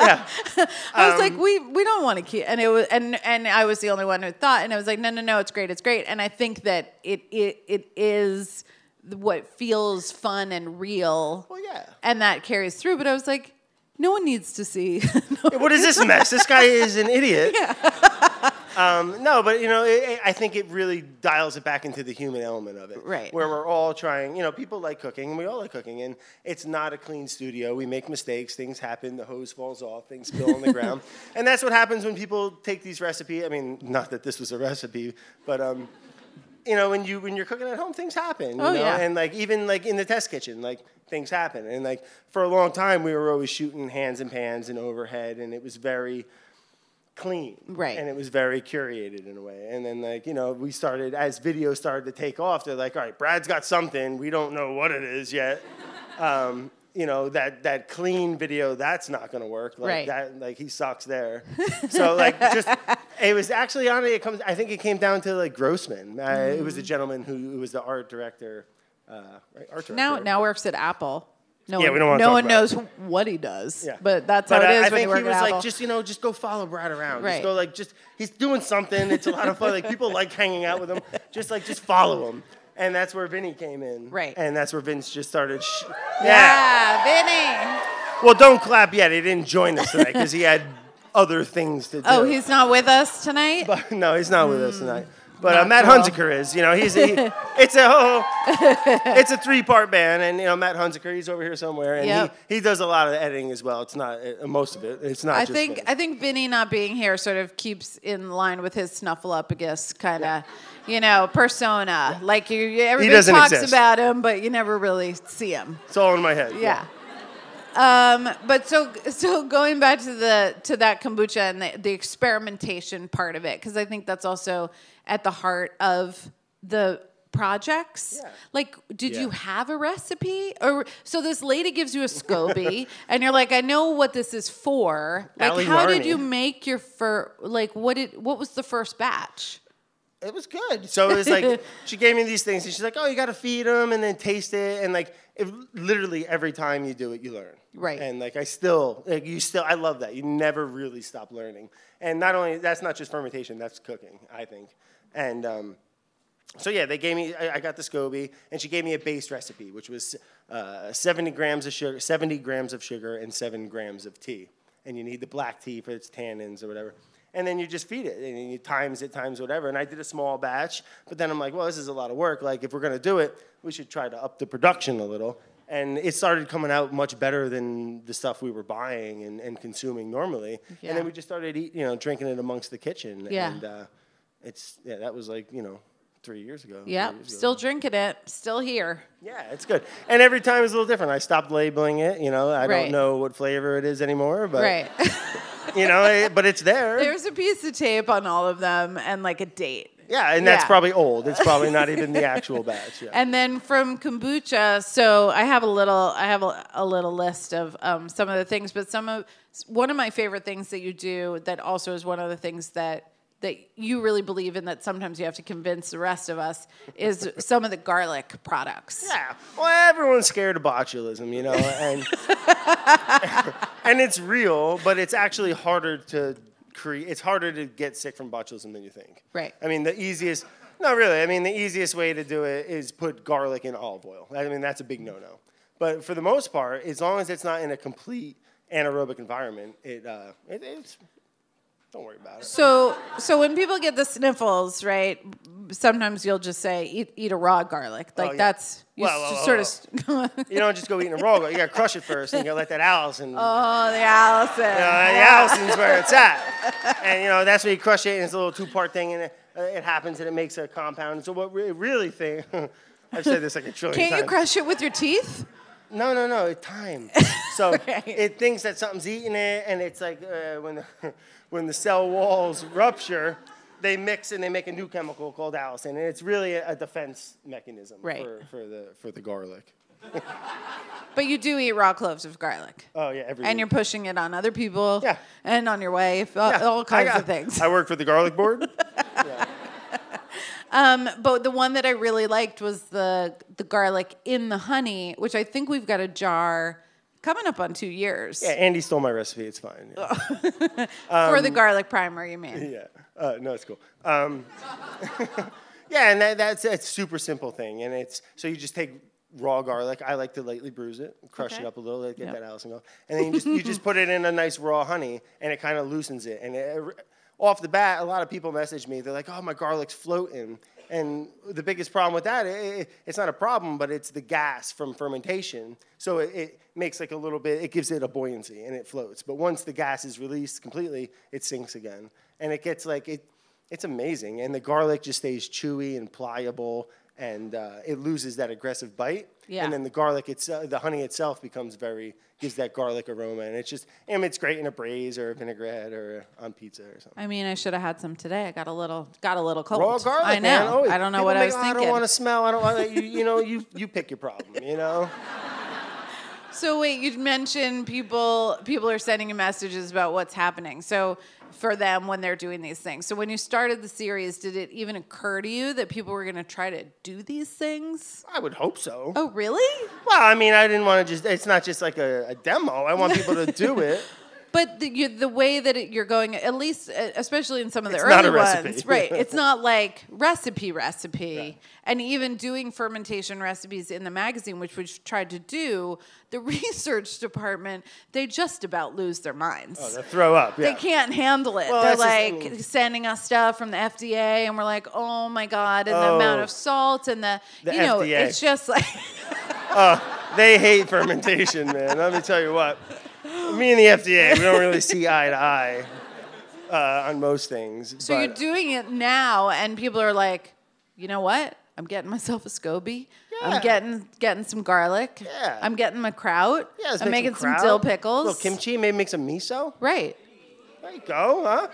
Yeah. I was like, um, we we don't want to keep, and it was, and and I was the only one who thought, and I was like, no, no, no, it's great, it's great, and I think that it it it is what feels fun and real. Well, yeah. and that carries through. But I was like, no one needs to see. what is this mess? This guy is an idiot. um, no, but you know, it, I think it really dials it back into the human element of it. Right. Where we're all trying, you know, people like cooking, and we all like cooking, and it's not a clean studio. We make mistakes, things happen, the hose falls off, things spill on the ground, and that's what happens when people take these recipes. I mean, not that this was a recipe, but um, you know, when you when you're cooking at home, things happen. You Oh, know? yeah. And like even like in the test kitchen, like things happen. And like for a long time, we were always shooting hands and pans and overhead, and it was very clean. Right. And it was very curated in a way. And then like you know, we started as videos started to take off. They're like, all right, Brad's got something. We don't know what it is yet. Um, you know that that clean video that's not going to work like Right. that like he sucks there so like just it was actually on it comes i think it came down to like grossman uh, it was a gentleman who, who was the art director uh, right art director now now works at Apple. No Yeah, one, we don't wanna no one knows what he does. Yeah. But that's But how it is I when think he was like, Apple. just you know, just go follow Brad around. Right. Just go like, just he's doing something. It's a lot of fun. Like people like hanging out with him. Just like, just follow him. And that's where Vinny came in. Right. And that's where Vince just started. Sh- yeah, Vinny. Well, don't clap yet. He didn't join us tonight because he had other things to oh, do. Oh, he's not with us tonight. But no, he's not with us hmm. tonight. But uh, Matt. Hunziker is, you know, he's a, it's a whole, it's a three part band, and you know Matt Hunziker, he's over here somewhere, and Yep. he, he does a lot of the editing as well. It's not uh, most of it. It's not. I just think Vinny. I think Vinny not being here sort of keeps in line with his snuffleupagus kind of, you know, persona. Like you, you- everybody talks exist. about him, but you never really see him. it's all in my head. Yeah. Um, but so so going back to the to that kombucha and the, the experimentation part of it, because I think that's also at the heart of the projects. Yeah. Like, did you have a recipe? Or so this lady gives you a SCOBY, and you're like, I know what this is for. Like, Ali how did you make your first? Like, what did what was the first batch? it was good. So it was like she gave me these things, and she's like, "Oh, you got to feed them and then taste it." And like, it, literally every time you do it, you learn. Right. And like, I still, like, you still, I love that. You never really stop learning. And not only that's not just fermentation, that's cooking. I think. And um, so yeah, they gave me. I, I got the SCOBY, and she gave me a base recipe, which was uh, 70 grams of sugar, 70 grams of sugar, and seven grams of tea. And you need the black tea for its tannins or whatever. And then you just feed it, and you times it times whatever. And I did a small batch, but then I'm like, well, this is a lot of work. Like, if we're gonna do it, we should try to up the production a little. And it started coming out much better than the stuff we were buying and, and consuming normally. Yeah. And then we just started eat, you know, drinking it amongst the kitchen. Yeah. And uh, it's yeah, that was like you know three years ago. Yeah, still drinking it, still here. Yeah, it's good. And every time is a little different. I stopped labeling it. You know, I Right. don't know what flavor it is anymore, but Right. you know, it, but it's there. There's a piece of tape on all of them and like a date. Yeah, and that's Yeah. probably old. It's probably not even the actual batch. Yeah. And then from kombucha, so I have a little, I have a, a little list of um, some of the things, but some of one of my favorite things that you do that also is one of the things that that you really believe in that sometimes you have to convince the rest of us is some of the garlic products. Yeah. Well, everyone's scared of botulism, you know, and and it's real, but it's actually harder to create. It's harder to get sick from botulism than you think. Right. I mean, the easiest. No, really. I mean, the easiest way to do it is put garlic in olive oil. I mean, that's a big no-no. But for the most part, as long as it's not in a complete anaerobic environment, it, uh, it it's. Don't worry about it. So, so when people get the sniffles, right? Sometimes you'll just say, "Eat, eat a raw garlic." Like Oh, yeah. that's you Well, s- well, sort well, of. You don't just go eating a raw. garlic. You gotta crush it first, and you gotta let that allicin. oh, the allicin. Uh, the allicin's where it's at. And, you know, that's when you crush it, and it's a little two-part thing, and it, uh, it happens, and it makes a compound. So what we really think, I've said this like a trillion Can't you crush it with your teeth? No, no, no, time. So Right. it thinks that something's eating it, and it's like uh, when, the, when the cell walls rupture, they mix and they make a new chemical called allicin, and it's really a, defense mechanism Right. for, for, the, for the garlic. But you do eat raw cloves of garlic. Oh, yeah, every And week. you're pushing it on other people. Yeah. And on your wife. All, Yeah, all kinds got- of things. I work for the garlic board. Um, but the one that I really liked was the the garlic in the honey, which I think we've got a jar coming up on two years yeah, Andy stole my recipe. It's fine. Yeah. for the garlic primer. You mean? Yeah. Uh, no, it's cool. Um, yeah, and that, that's a super simple thing, and it's so you just take raw garlic. I like to lightly bruise it, crush Okay. it up a little, get Yep. that allicin go, and then you just you just put it in a nice raw honey, and it kind of loosens it. And it, off the bat, a lot of people message me. They're like, "Oh, my garlic's floating." And the biggest problem with that, i it's not a problem, but it's the gas from fermentation. So it, it makes like a little bit, it gives it a buoyancy and it floats. But once the gas is released completely, it sinks again. And it gets like, it, it's amazing. And the garlic just stays chewy and pliable and uh, it loses that aggressive bite. Yeah. And then the garlic, itself, the honey itself becomes very, gives that garlic aroma. And it's just, and it's great in a braise or a vinaigrette or on pizza or something. I mean, I should have had some today. I got a little got a little cold. Raw garlic, I know. Always. I don't know what I was "Oh, I don't want to smell. I don't want to. You, you know, you you pick your problem. You know. So wait, you mentioned people people are sending you messages about what's happening. So for them when they're doing these things. So when you started the series, did it even occur to you that people were going to try to do these things? I would hope so. Oh, really? Well, I mean, I didn't want to just. It's not just like a, a demo. I want people to do it. But the, you, the way that it, you're going, at least, especially in some of the It's early ones, right? It's not like recipe recipe, and even doing fermentation recipes in the magazine, which we've tried to do. The research department, they just about lose their minds. Oh, they throw up. Yeah. They can't handle it. Well, They're that's just- like sending us stuff from the FDA, and we're like, oh my god, and the Oh. amount of salt and the, The you know, FDA. it's just like. Oh, They hate fermentation, man. Let me tell you what. Me and the FDA, we don't really see eye to eye uh, on most things. So but- you're doing it now, and people are like, you know what? I'm getting myself a SCOBY. Yeah. I'm getting getting some garlic. Yeah. I'm getting my kraut. Yeah, I'm making some, kraut, dill pickles. little kimchi, maybe make some miso. Right. There you go, huh?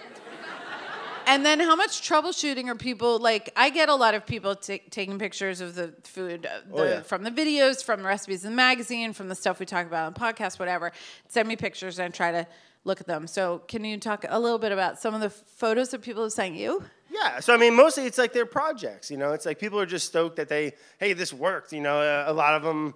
And then how much troubleshooting are people like? I get a lot of people ta taking pictures of the food uh, the, Oh, yeah. from the videos, from the recipes in the magazine, from the stuff we talk about on podcast, whatever. Send me pictures and I try to look at them. So can you talk a little bit about some of the photos that people have sent you? Yeah, so I mean, mostly it's like their projects. You know, it's like people are just stoked that they, hey, this worked. You know, uh, a lot of them,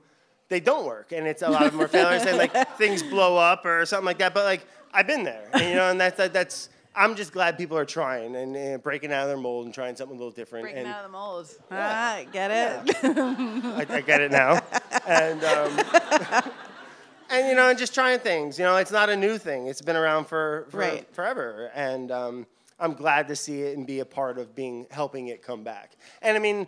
they don't work, and it's a lot of them are failures, and like things blow up or something like that. But like, I've been there, and, you know, and that's that, that's. I'm just glad people are trying and, and breaking out of their mold and trying something a little different. Breaking and out of the mold. Ah, get it? I, I get it now. and um, and you know, and just trying things. You know, it's not a new thing. It's been around for, for Right. forever, and um, I'm glad to see it and be a part of being helping it come back. And I mean.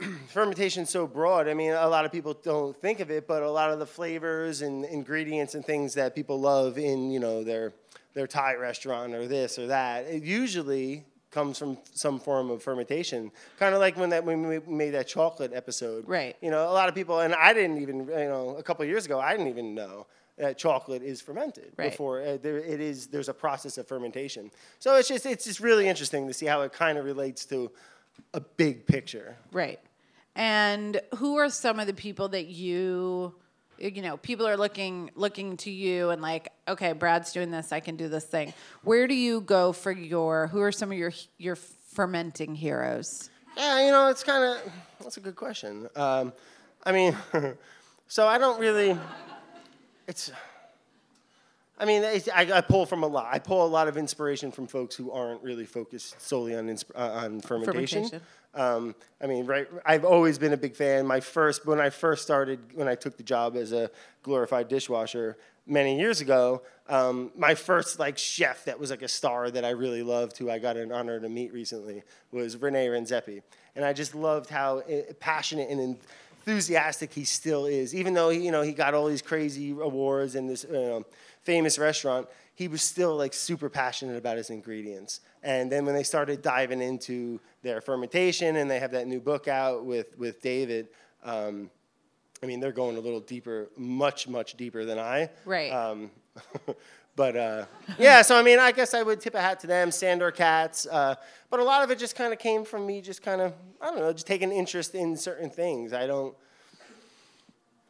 Fermentation's so broad. I mean, a lot of people don't think of it, but a lot of the flavors and ingredients and things that people love in, you know, their their Thai restaurant or this or that, it usually comes from some form of fermentation. Kind of like when that when we made that chocolate episode. Right. You know, a lot of people, and I didn't even, you know, a couple of years ago, I didn't even know that chocolate is fermented Right. before uh, there, it is. There's a process of fermentation. So it's just it's just really interesting to see how it kind of relates to a big picture. Right. And who are some of the people that you you know, people are looking looking to you and like, okay, Brad's doing this, I can do this thing. Where do you go for your who are some of your your fermenting heroes? Yeah, you know, it's kind of that's a good question. Um, I mean, so I don't really. It's. I mean, it's, I, I pull from a lot. I pull a lot of inspiration from folks who aren't really focused solely on insp- uh, on fermentation. Fermentation. Um, I mean, right? I've always been a big fan. My first, when I first started, when I took the job as a glorified dishwasher many years ago, um, my first like chef that was like a star that I really loved, who I got an honor to meet recently, was Rene Redzepi, and I just loved how uh, passionate and enthusiastic he still is, even though you know he got all these crazy awards and this you know, famous restaurant. He was still like super passionate about his ingredients. And then when they started diving into their fermentation, and they have that new book out with with David. Um, I mean, they're going a little deeper, much much deeper than I. Right. Um, but uh, yeah, so I mean, I guess I would tip a hat to them, Sandor Katz. Uh, but a lot of it just kind of came from me, just kind of I don't know, just taking interest in certain things. I don't.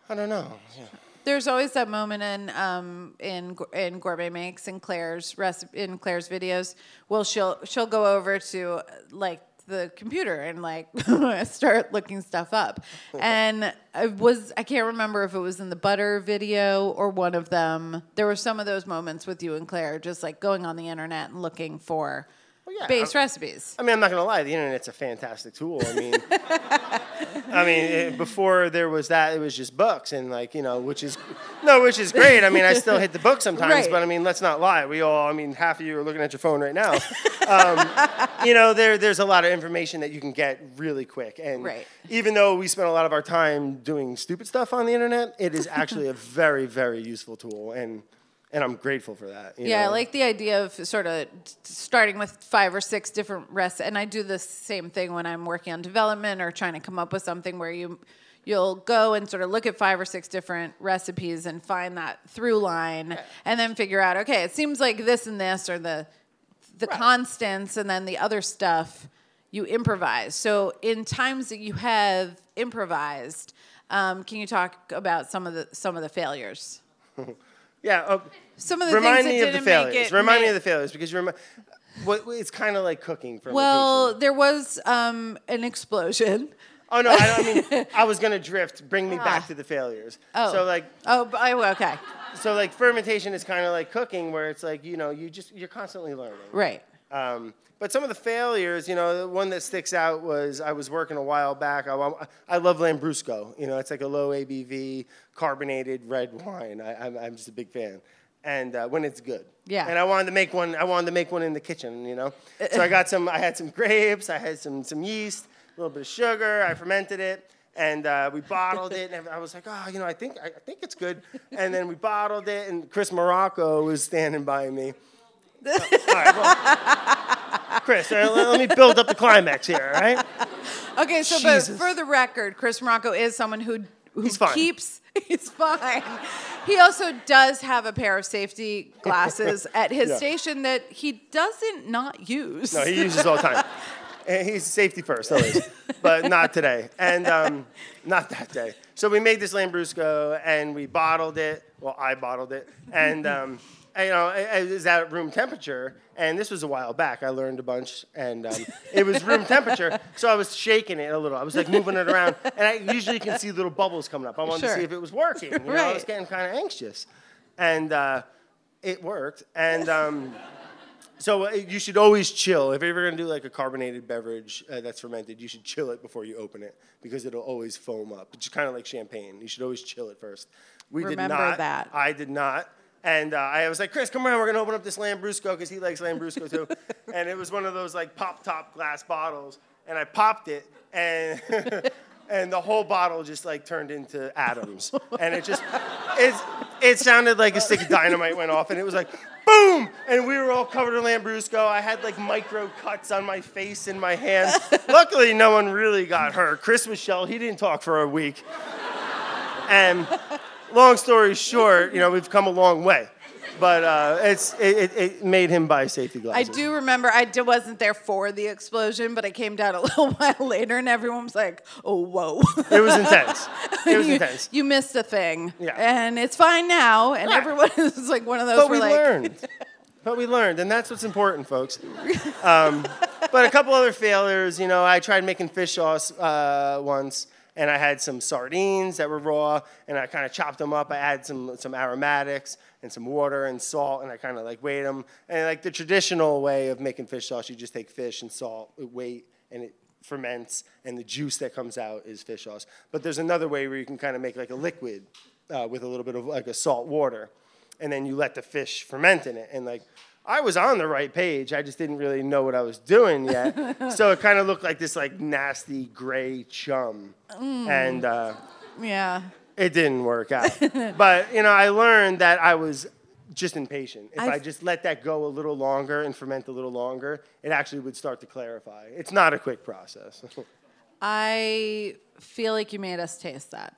I don't know. Yeah. There's always that moment in um, in in Gourmet Makes and Claire's recipe in Claire's videos. Well, she'll she'll go over to like the computer and like start looking stuff up. And I was I can't remember if it was in the butter video or one of them. There were some of those moments with you and Claire, just like going on the internet and looking for yeah, base I- recipes. I mean, I'm not gonna lie. The internet's a fantastic tool. I mean, I mean, it, before there was that, it was just books and like you know, which is no, which is great. I mean, I still hit the book sometimes, Right. but I mean, let's not lie. We all, I mean, half of you are looking at your phone right now. Um, you know, there there's a lot of information that you can get really quick, and Right. even though we spend a lot of our time doing stupid stuff on the internet, it is actually a very very useful tool, and and I'm grateful for that. you Yeah, I like the idea of sort of starting with five or six different recipes, and I do the same thing when I'm working on development or trying to come up with something where you you'll go and sort of look at five or six different recipes and find that through line, and then figure out okay, it seems like this and this are the the constants, and then the other stuff you improvise. So in times that you have improvised, um, can you talk about some of the some of the failures? yeah. Uh, Some of the remind things that me of the didn't make failures. it Remind me of the failures because you remind. What, it's kind of like cooking for Well, there was um, an explosion. Oh no, I, don't, I mean I was gonna drift. Bring me back to the failures. Oh. So like, Oh, b- oh, okay. so like fermentation is kind of like cooking, where it's like you know you just you're constantly learning. Right. Um, but some of the failures, you know, the one that sticks out was I was working a while back. I, I love Lambrusco. You know, it's like a low ABV carbonated red wine. I, I'm, I'm just a big fan. And uh, when it's good. Yeah. And I wanted to make one. I wanted to make one in the kitchen. You know. so I got some. I had some grapes. I had some some yeast, a little bit of sugar. I fermented it. And uh, we bottled it, and I was like, "Oh, you know, I think I, I think it's good." And then we bottled it, and Chris Morocco was standing by me, all right, well, Chris, let, me build up the climax here, all right? Okay, so but for the record, Chris Morocco is someone who who He's keeps he's fine. He also does have a pair of safety glasses at his Yeah. station that he doesn't not use. No, he uses all the time. And he's safety first, always, but not today, and um, not that day. So we made this Lambrusco, and we bottled it. Well, I bottled it, and um, and, you know, it was at room temperature. And this was a while back. I learned a bunch, and um, it was room temperature. So I was shaking it a little. I was like moving it around, and I usually can see little bubbles coming up. I wanted to see if it was working. You know, I was getting kind of anxious, and uh, it worked. And um, so uh, you should always chill. If you're ever gonna do like a carbonated beverage uh, that's fermented, you should chill it before you open it because it'll always foam up. It's kind of like champagne. You should always chill it first. We Remember did not. that. I did not. And uh, I was like, Chris, come around. We're gonna open up this Lambrusco because he likes Lambrusco too. and it was one of those like pop top glass bottles, and I popped it, and and the whole bottle just like turned into atoms, and it just it it sounded like a stick of dynamite went off, and it was like boom, and we were all covered in Lambrusco. I had like micro cuts on my face and my hands. Luckily, no one really got hurt. Chris was shelled. He didn't talk for a week. And long story short, you know, we've come a long way. But uh, it's, it, it, made him buy safety glasses. I glasses. do remember I wasn't there for the explosion, but I came down a little while later and everyone was like, oh, whoa. It was intense. It was you, intense. you missed a thing. Yeah. And it's fine now. And everyone is like one of those But where we like, learned. But we learned, and that's what's important, folks. Um, but a couple other failures, you know, I tried making fish sauce uh, once, and I had some sardines that were raw, and I kind of chopped them up. I added some some aromatics and some water and salt, and I kind of like weighed them. And like the traditional way of making fish sauce, you just take fish and salt, weight, and it ferments, and the juice that comes out is fish sauce. But there's another way where you can kind of make like a liquid uh, with a little bit of like a salt water and then you let the fish ferment in it. And like, I was on the right page. I just didn't really know what I was doing yet. so it kind of looked like this like nasty gray chum, and uh, yeah. it didn't work out. but you know, I learned that I was just impatient. If i I've- just let that go a little longer and ferment a little longer, it actually would start to clarify. It's not a quick process. I feel like you made us taste that.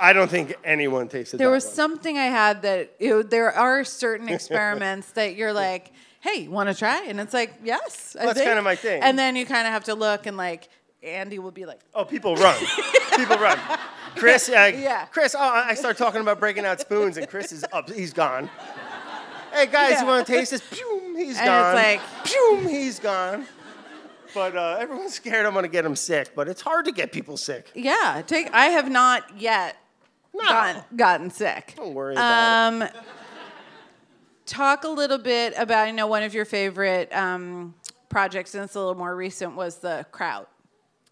I don't think anyone tasted There that was one. something I had that you know, there are certain experiments that you're like, hey, want to try? And it's like, yes. I That's think. kinda my thing. And then you kind of have to look and like, Andy will be like, Oh, people run. people run. Chris, uh, Yeah. Chris, oh, I start talking about breaking out spoons, and Chris is up. He's gone. Hey guys, Yeah. you want to taste this? Pew, he's And gone. And it's like- Pew, he's gone. But uh, everyone's scared I'm gonna get him sick. But it's hard to get people sick. yeah, take. I have not yet No. gotten, gotten sick. Don't worry about it. Um, talk a little bit about. I know one of your favorite um, projects, and it's a little more recent, was the kraut.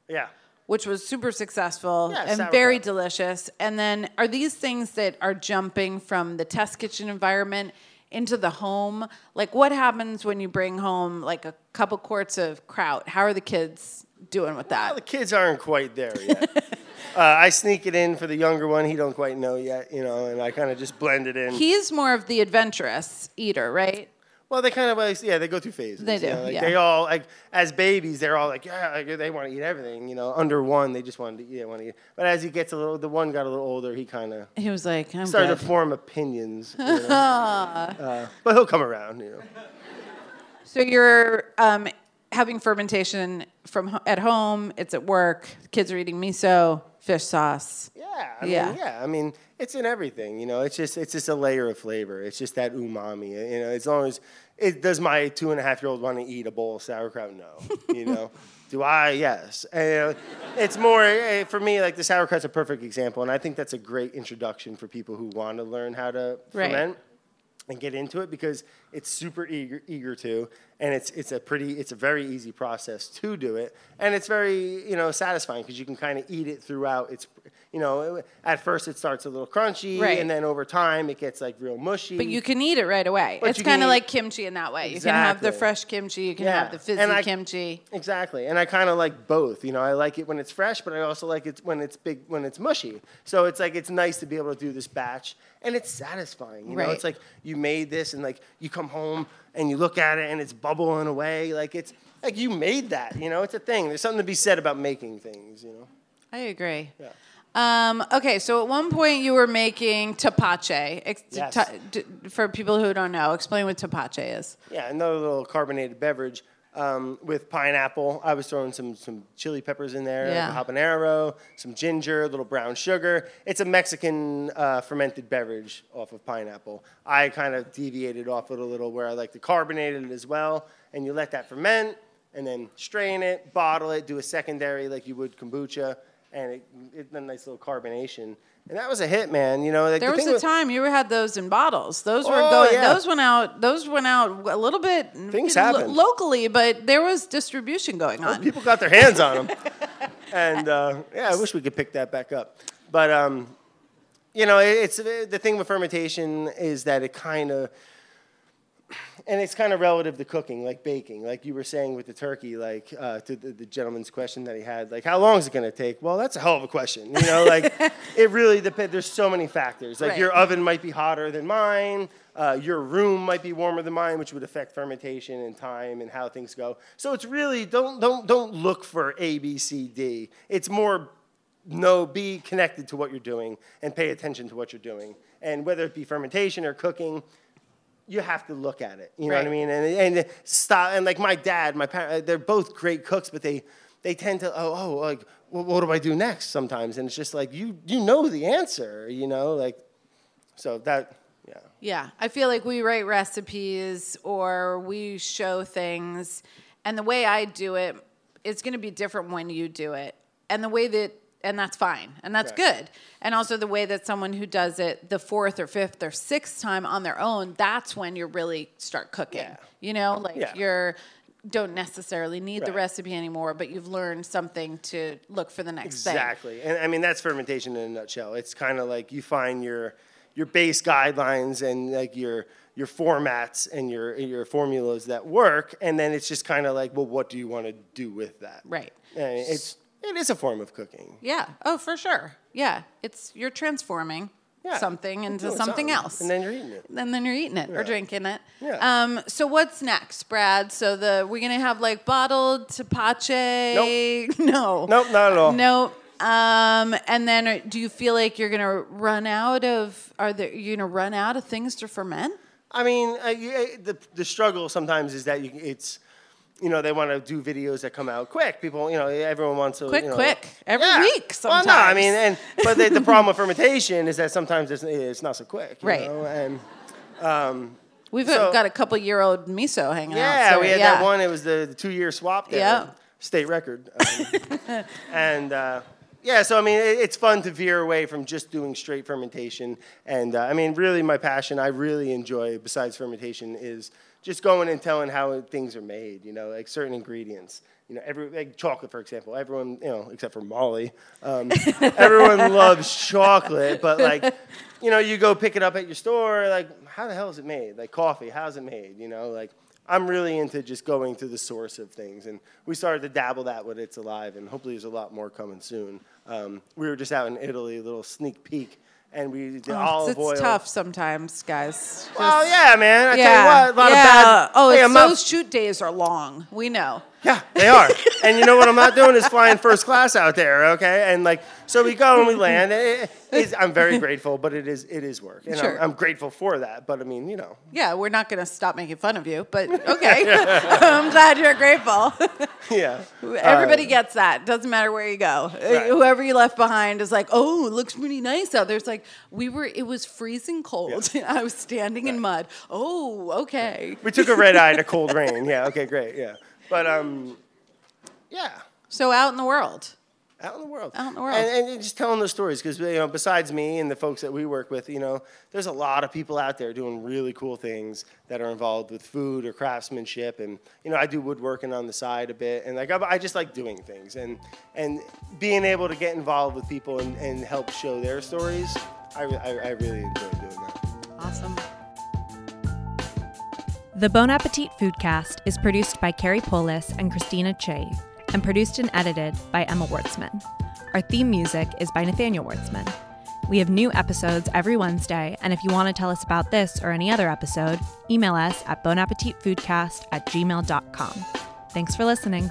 Yeah. which was super successful Yeah, and very delicious. And then are these things that are jumping from the test kitchen environment into the home? Like what happens when you bring home like a couple quarts of kraut? How are the kids doing with that? Well, the kids aren't quite there yet. uh, I sneak it in for the younger one. He don't quite know yet, you know, and I kind of just blend it in. He's more of the adventurous eater, right? Well, they kind of like, yeah, they go through phases. They you do, know, like yeah. They all like as babies, they're all like, yeah, like, they want to eat everything. You know, under one, they just wanted to, yeah, want to eat. But as he gets a little, the one got a little older, he kind of He was like, I'm started good. to form opinions. You know? uh, but he'll come around, you know. So you're um, having fermentation from at home. It's at work. Kids are eating miso. fish sauce. Yeah, I Yeah. mean, yeah. I mean, it's in everything. You know, it's just it's just a layer of flavor. It's just that umami. You know, as long as it does my two and a half year old want to eat a bowl of sauerkraut? No. You know, do I? Yes. And, uh, it's more uh, for me. Like the sauerkraut's a perfect example, and I think that's a great introduction for people who want to learn how to Right. ferment and get into it because it's super eager, eager to, and it's it's a pretty it's a very easy process to do it, and it's very you know satisfying because you can kind of eat it throughout. It's you know at first it starts a little crunchy, Right. and then over time it gets like real mushy. But you can eat it right away. But it's kind of like kimchi in that way. You can have the fresh kimchi, you can Yeah. have the fizzy I- kimchi. Exactly, and I kind of like both. You know, I like it when it's fresh, but I also like it when it's big, when it's mushy. So it's like it's nice to be able to do this batch, and it's satisfying. You know, it's like you made this, and like you come home and you look at it, and it's bubbling away. Like it's like you made that. You know, it's a thing. There's something to be said about making things. You know. I agree. Yeah. Um, okay, so at one point you were making tapache. Ex- Yes. ta- d- for people who don't know, explain what tapache is. Yeah, another little carbonated beverage um, with pineapple. I was throwing some some chili peppers in there, Yeah. like habanero, some ginger, a little brown sugar. It's a Mexican uh, fermented beverage off of pineapple. I kind of deviated off it a little, where I like to carbonate it as well, and you let that ferment, and then strain it, bottle it, do a secondary like you would kombucha, and it, it's a nice little carbonation. And that was a hit, man. You know, like There the was a with- time you had those in bottles. Those were Oh, going. yeah. Those went out. Those went out a little bit Things lo- happened. locally, but there was distribution going on. people got their hands on them. and uh, yeah, I wish we could pick that back up. But um, you know, it- it's the thing with fermentation is that it kind of, and it's kind of relative to cooking, like baking, like you were saying with the turkey, like uh, to the, the gentleman's question that he had, like how long is it going to take? Well, that's a hell of a question. You know, like it really depends. There's so many factors. Like Right. your oven might be hotter than mine. Uh, your room might be warmer than mine, which would affect fermentation and time and how things go. So it's really don't don't don't look for A, B, C, D. It's more no be connected to what you're doing and pay attention to what you're doing. And whether it be fermentation or cooking, you have to look at it. You know what I mean? And, and stop. And like my dad, my parents, uh, they're both great cooks, but they they tend to oh oh like well, what do I do next sometimes? And it's just like you you know the answer. You know like so that yeah. Yeah, I feel like we write recipes or we show things, and the way I do it, it's going to be different when you do it, and the way that, and that's fine, and that's Right. good, and also the way that someone who does it the fourth or fifth or sixth time on their own, that's when you really start cooking. Yeah. You know, like Yeah. you're don't necessarily need the recipe anymore, but you've learned something to look for the next thing. Exactly. And I mean that's fermentation in a nutshell. It's kind of like you find your your base guidelines and like your your formats and your your formulas that work and then it's just kind of like well what do you want to do with that? Right. And it's it is a form of cooking. Yeah. Oh, for sure. Yeah. It's you're transforming Yeah. something into Doing something, else. And then you're eating it. and then you're eating it or drinking it. Yeah. Um, so what's next, Brad? So the we're gonna have like bottled tapache. No. Nope, not at all. Nope. Um, and then uh, do you feel like you're gonna run out of? Are there you gonna run out of things to ferment? I mean, uh, uh, the the struggle sometimes is that you, it's, you know, they want to do videos that come out quick. People, you know, everyone wants to Quick, you know- quick. Every Yeah. week. Well, no, I mean, and but the, the problem with fermentation is that sometimes it's, it's not so quick, you Right. know? And We've so- got a couple year old miso hanging out. yeah, so, we had yeah. that one. It was the, the two year swap there, Yeah. state record. Um, and uh, yeah, so I mean, it, it's fun to veer away from just doing straight fermentation. And uh, I mean, really, my passion, I really enjoy besides fermentation is just going and telling how things are made. You know, like certain ingredients. You know, every like chocolate, for example. Everyone, you know, except for Molly, um, everyone loves chocolate. But like, you know, you go pick it up at your store. Like, how the hell is it made? Like coffee, how's it made? You know, like I'm really into just going to the source of things, and we started to dabble that with It's Alive, and hopefully there's a lot more coming soon. Um, we were just out in Italy, a little sneak peek, and we did Oh, olive it's oil. tough sometimes, guys. Well, yeah, man. I yeah. tell you what, a lot yeah. of bad. Oh, Hey, it's those shoot days are long. We know. Yeah, they are. and you know what I'm not doing is flying first class out there, okay? And like, so we go and we land. It- it's- I'm very grateful, but it is it is work, and Sure. I'm, I'm grateful for that. But I mean, you know, Yeah, we're not going to stop making fun of you, but okay. I'm glad you're grateful. yeah. Everybody Uh, gets that. Doesn't matter where you go. Uh, Right. Whoever you left behind is like, oh, it looks pretty nice out there. It's like we were. It was freezing cold. I was standing in mud. Oh, okay. we took a red eye to cold rain. Yeah. Okay. Great. Yeah. But um, yeah. So out in the world. Out in the world. Out in the world. And, and just telling those stories because, you know, besides me and the folks that we work with, you know, there's a lot of people out there doing really cool things that are involved with food or craftsmanship. And, you know, I do woodworking on the side a bit. And, like, I, I just like doing things. And, and being able to get involved with people and, and help show their stories, I, I, I really enjoy doing that. Awesome. The Bon Appetit Foodcast is produced by Carey Polis and Christina Chaey and produced and edited by Emma Wartzman. Our theme music is by Nathaniel Wartzman. We have new episodes every Wednesday, and if you want to tell us about this or any other episode, email us at bonappetitfoodcast at gmail.com. Thanks for listening.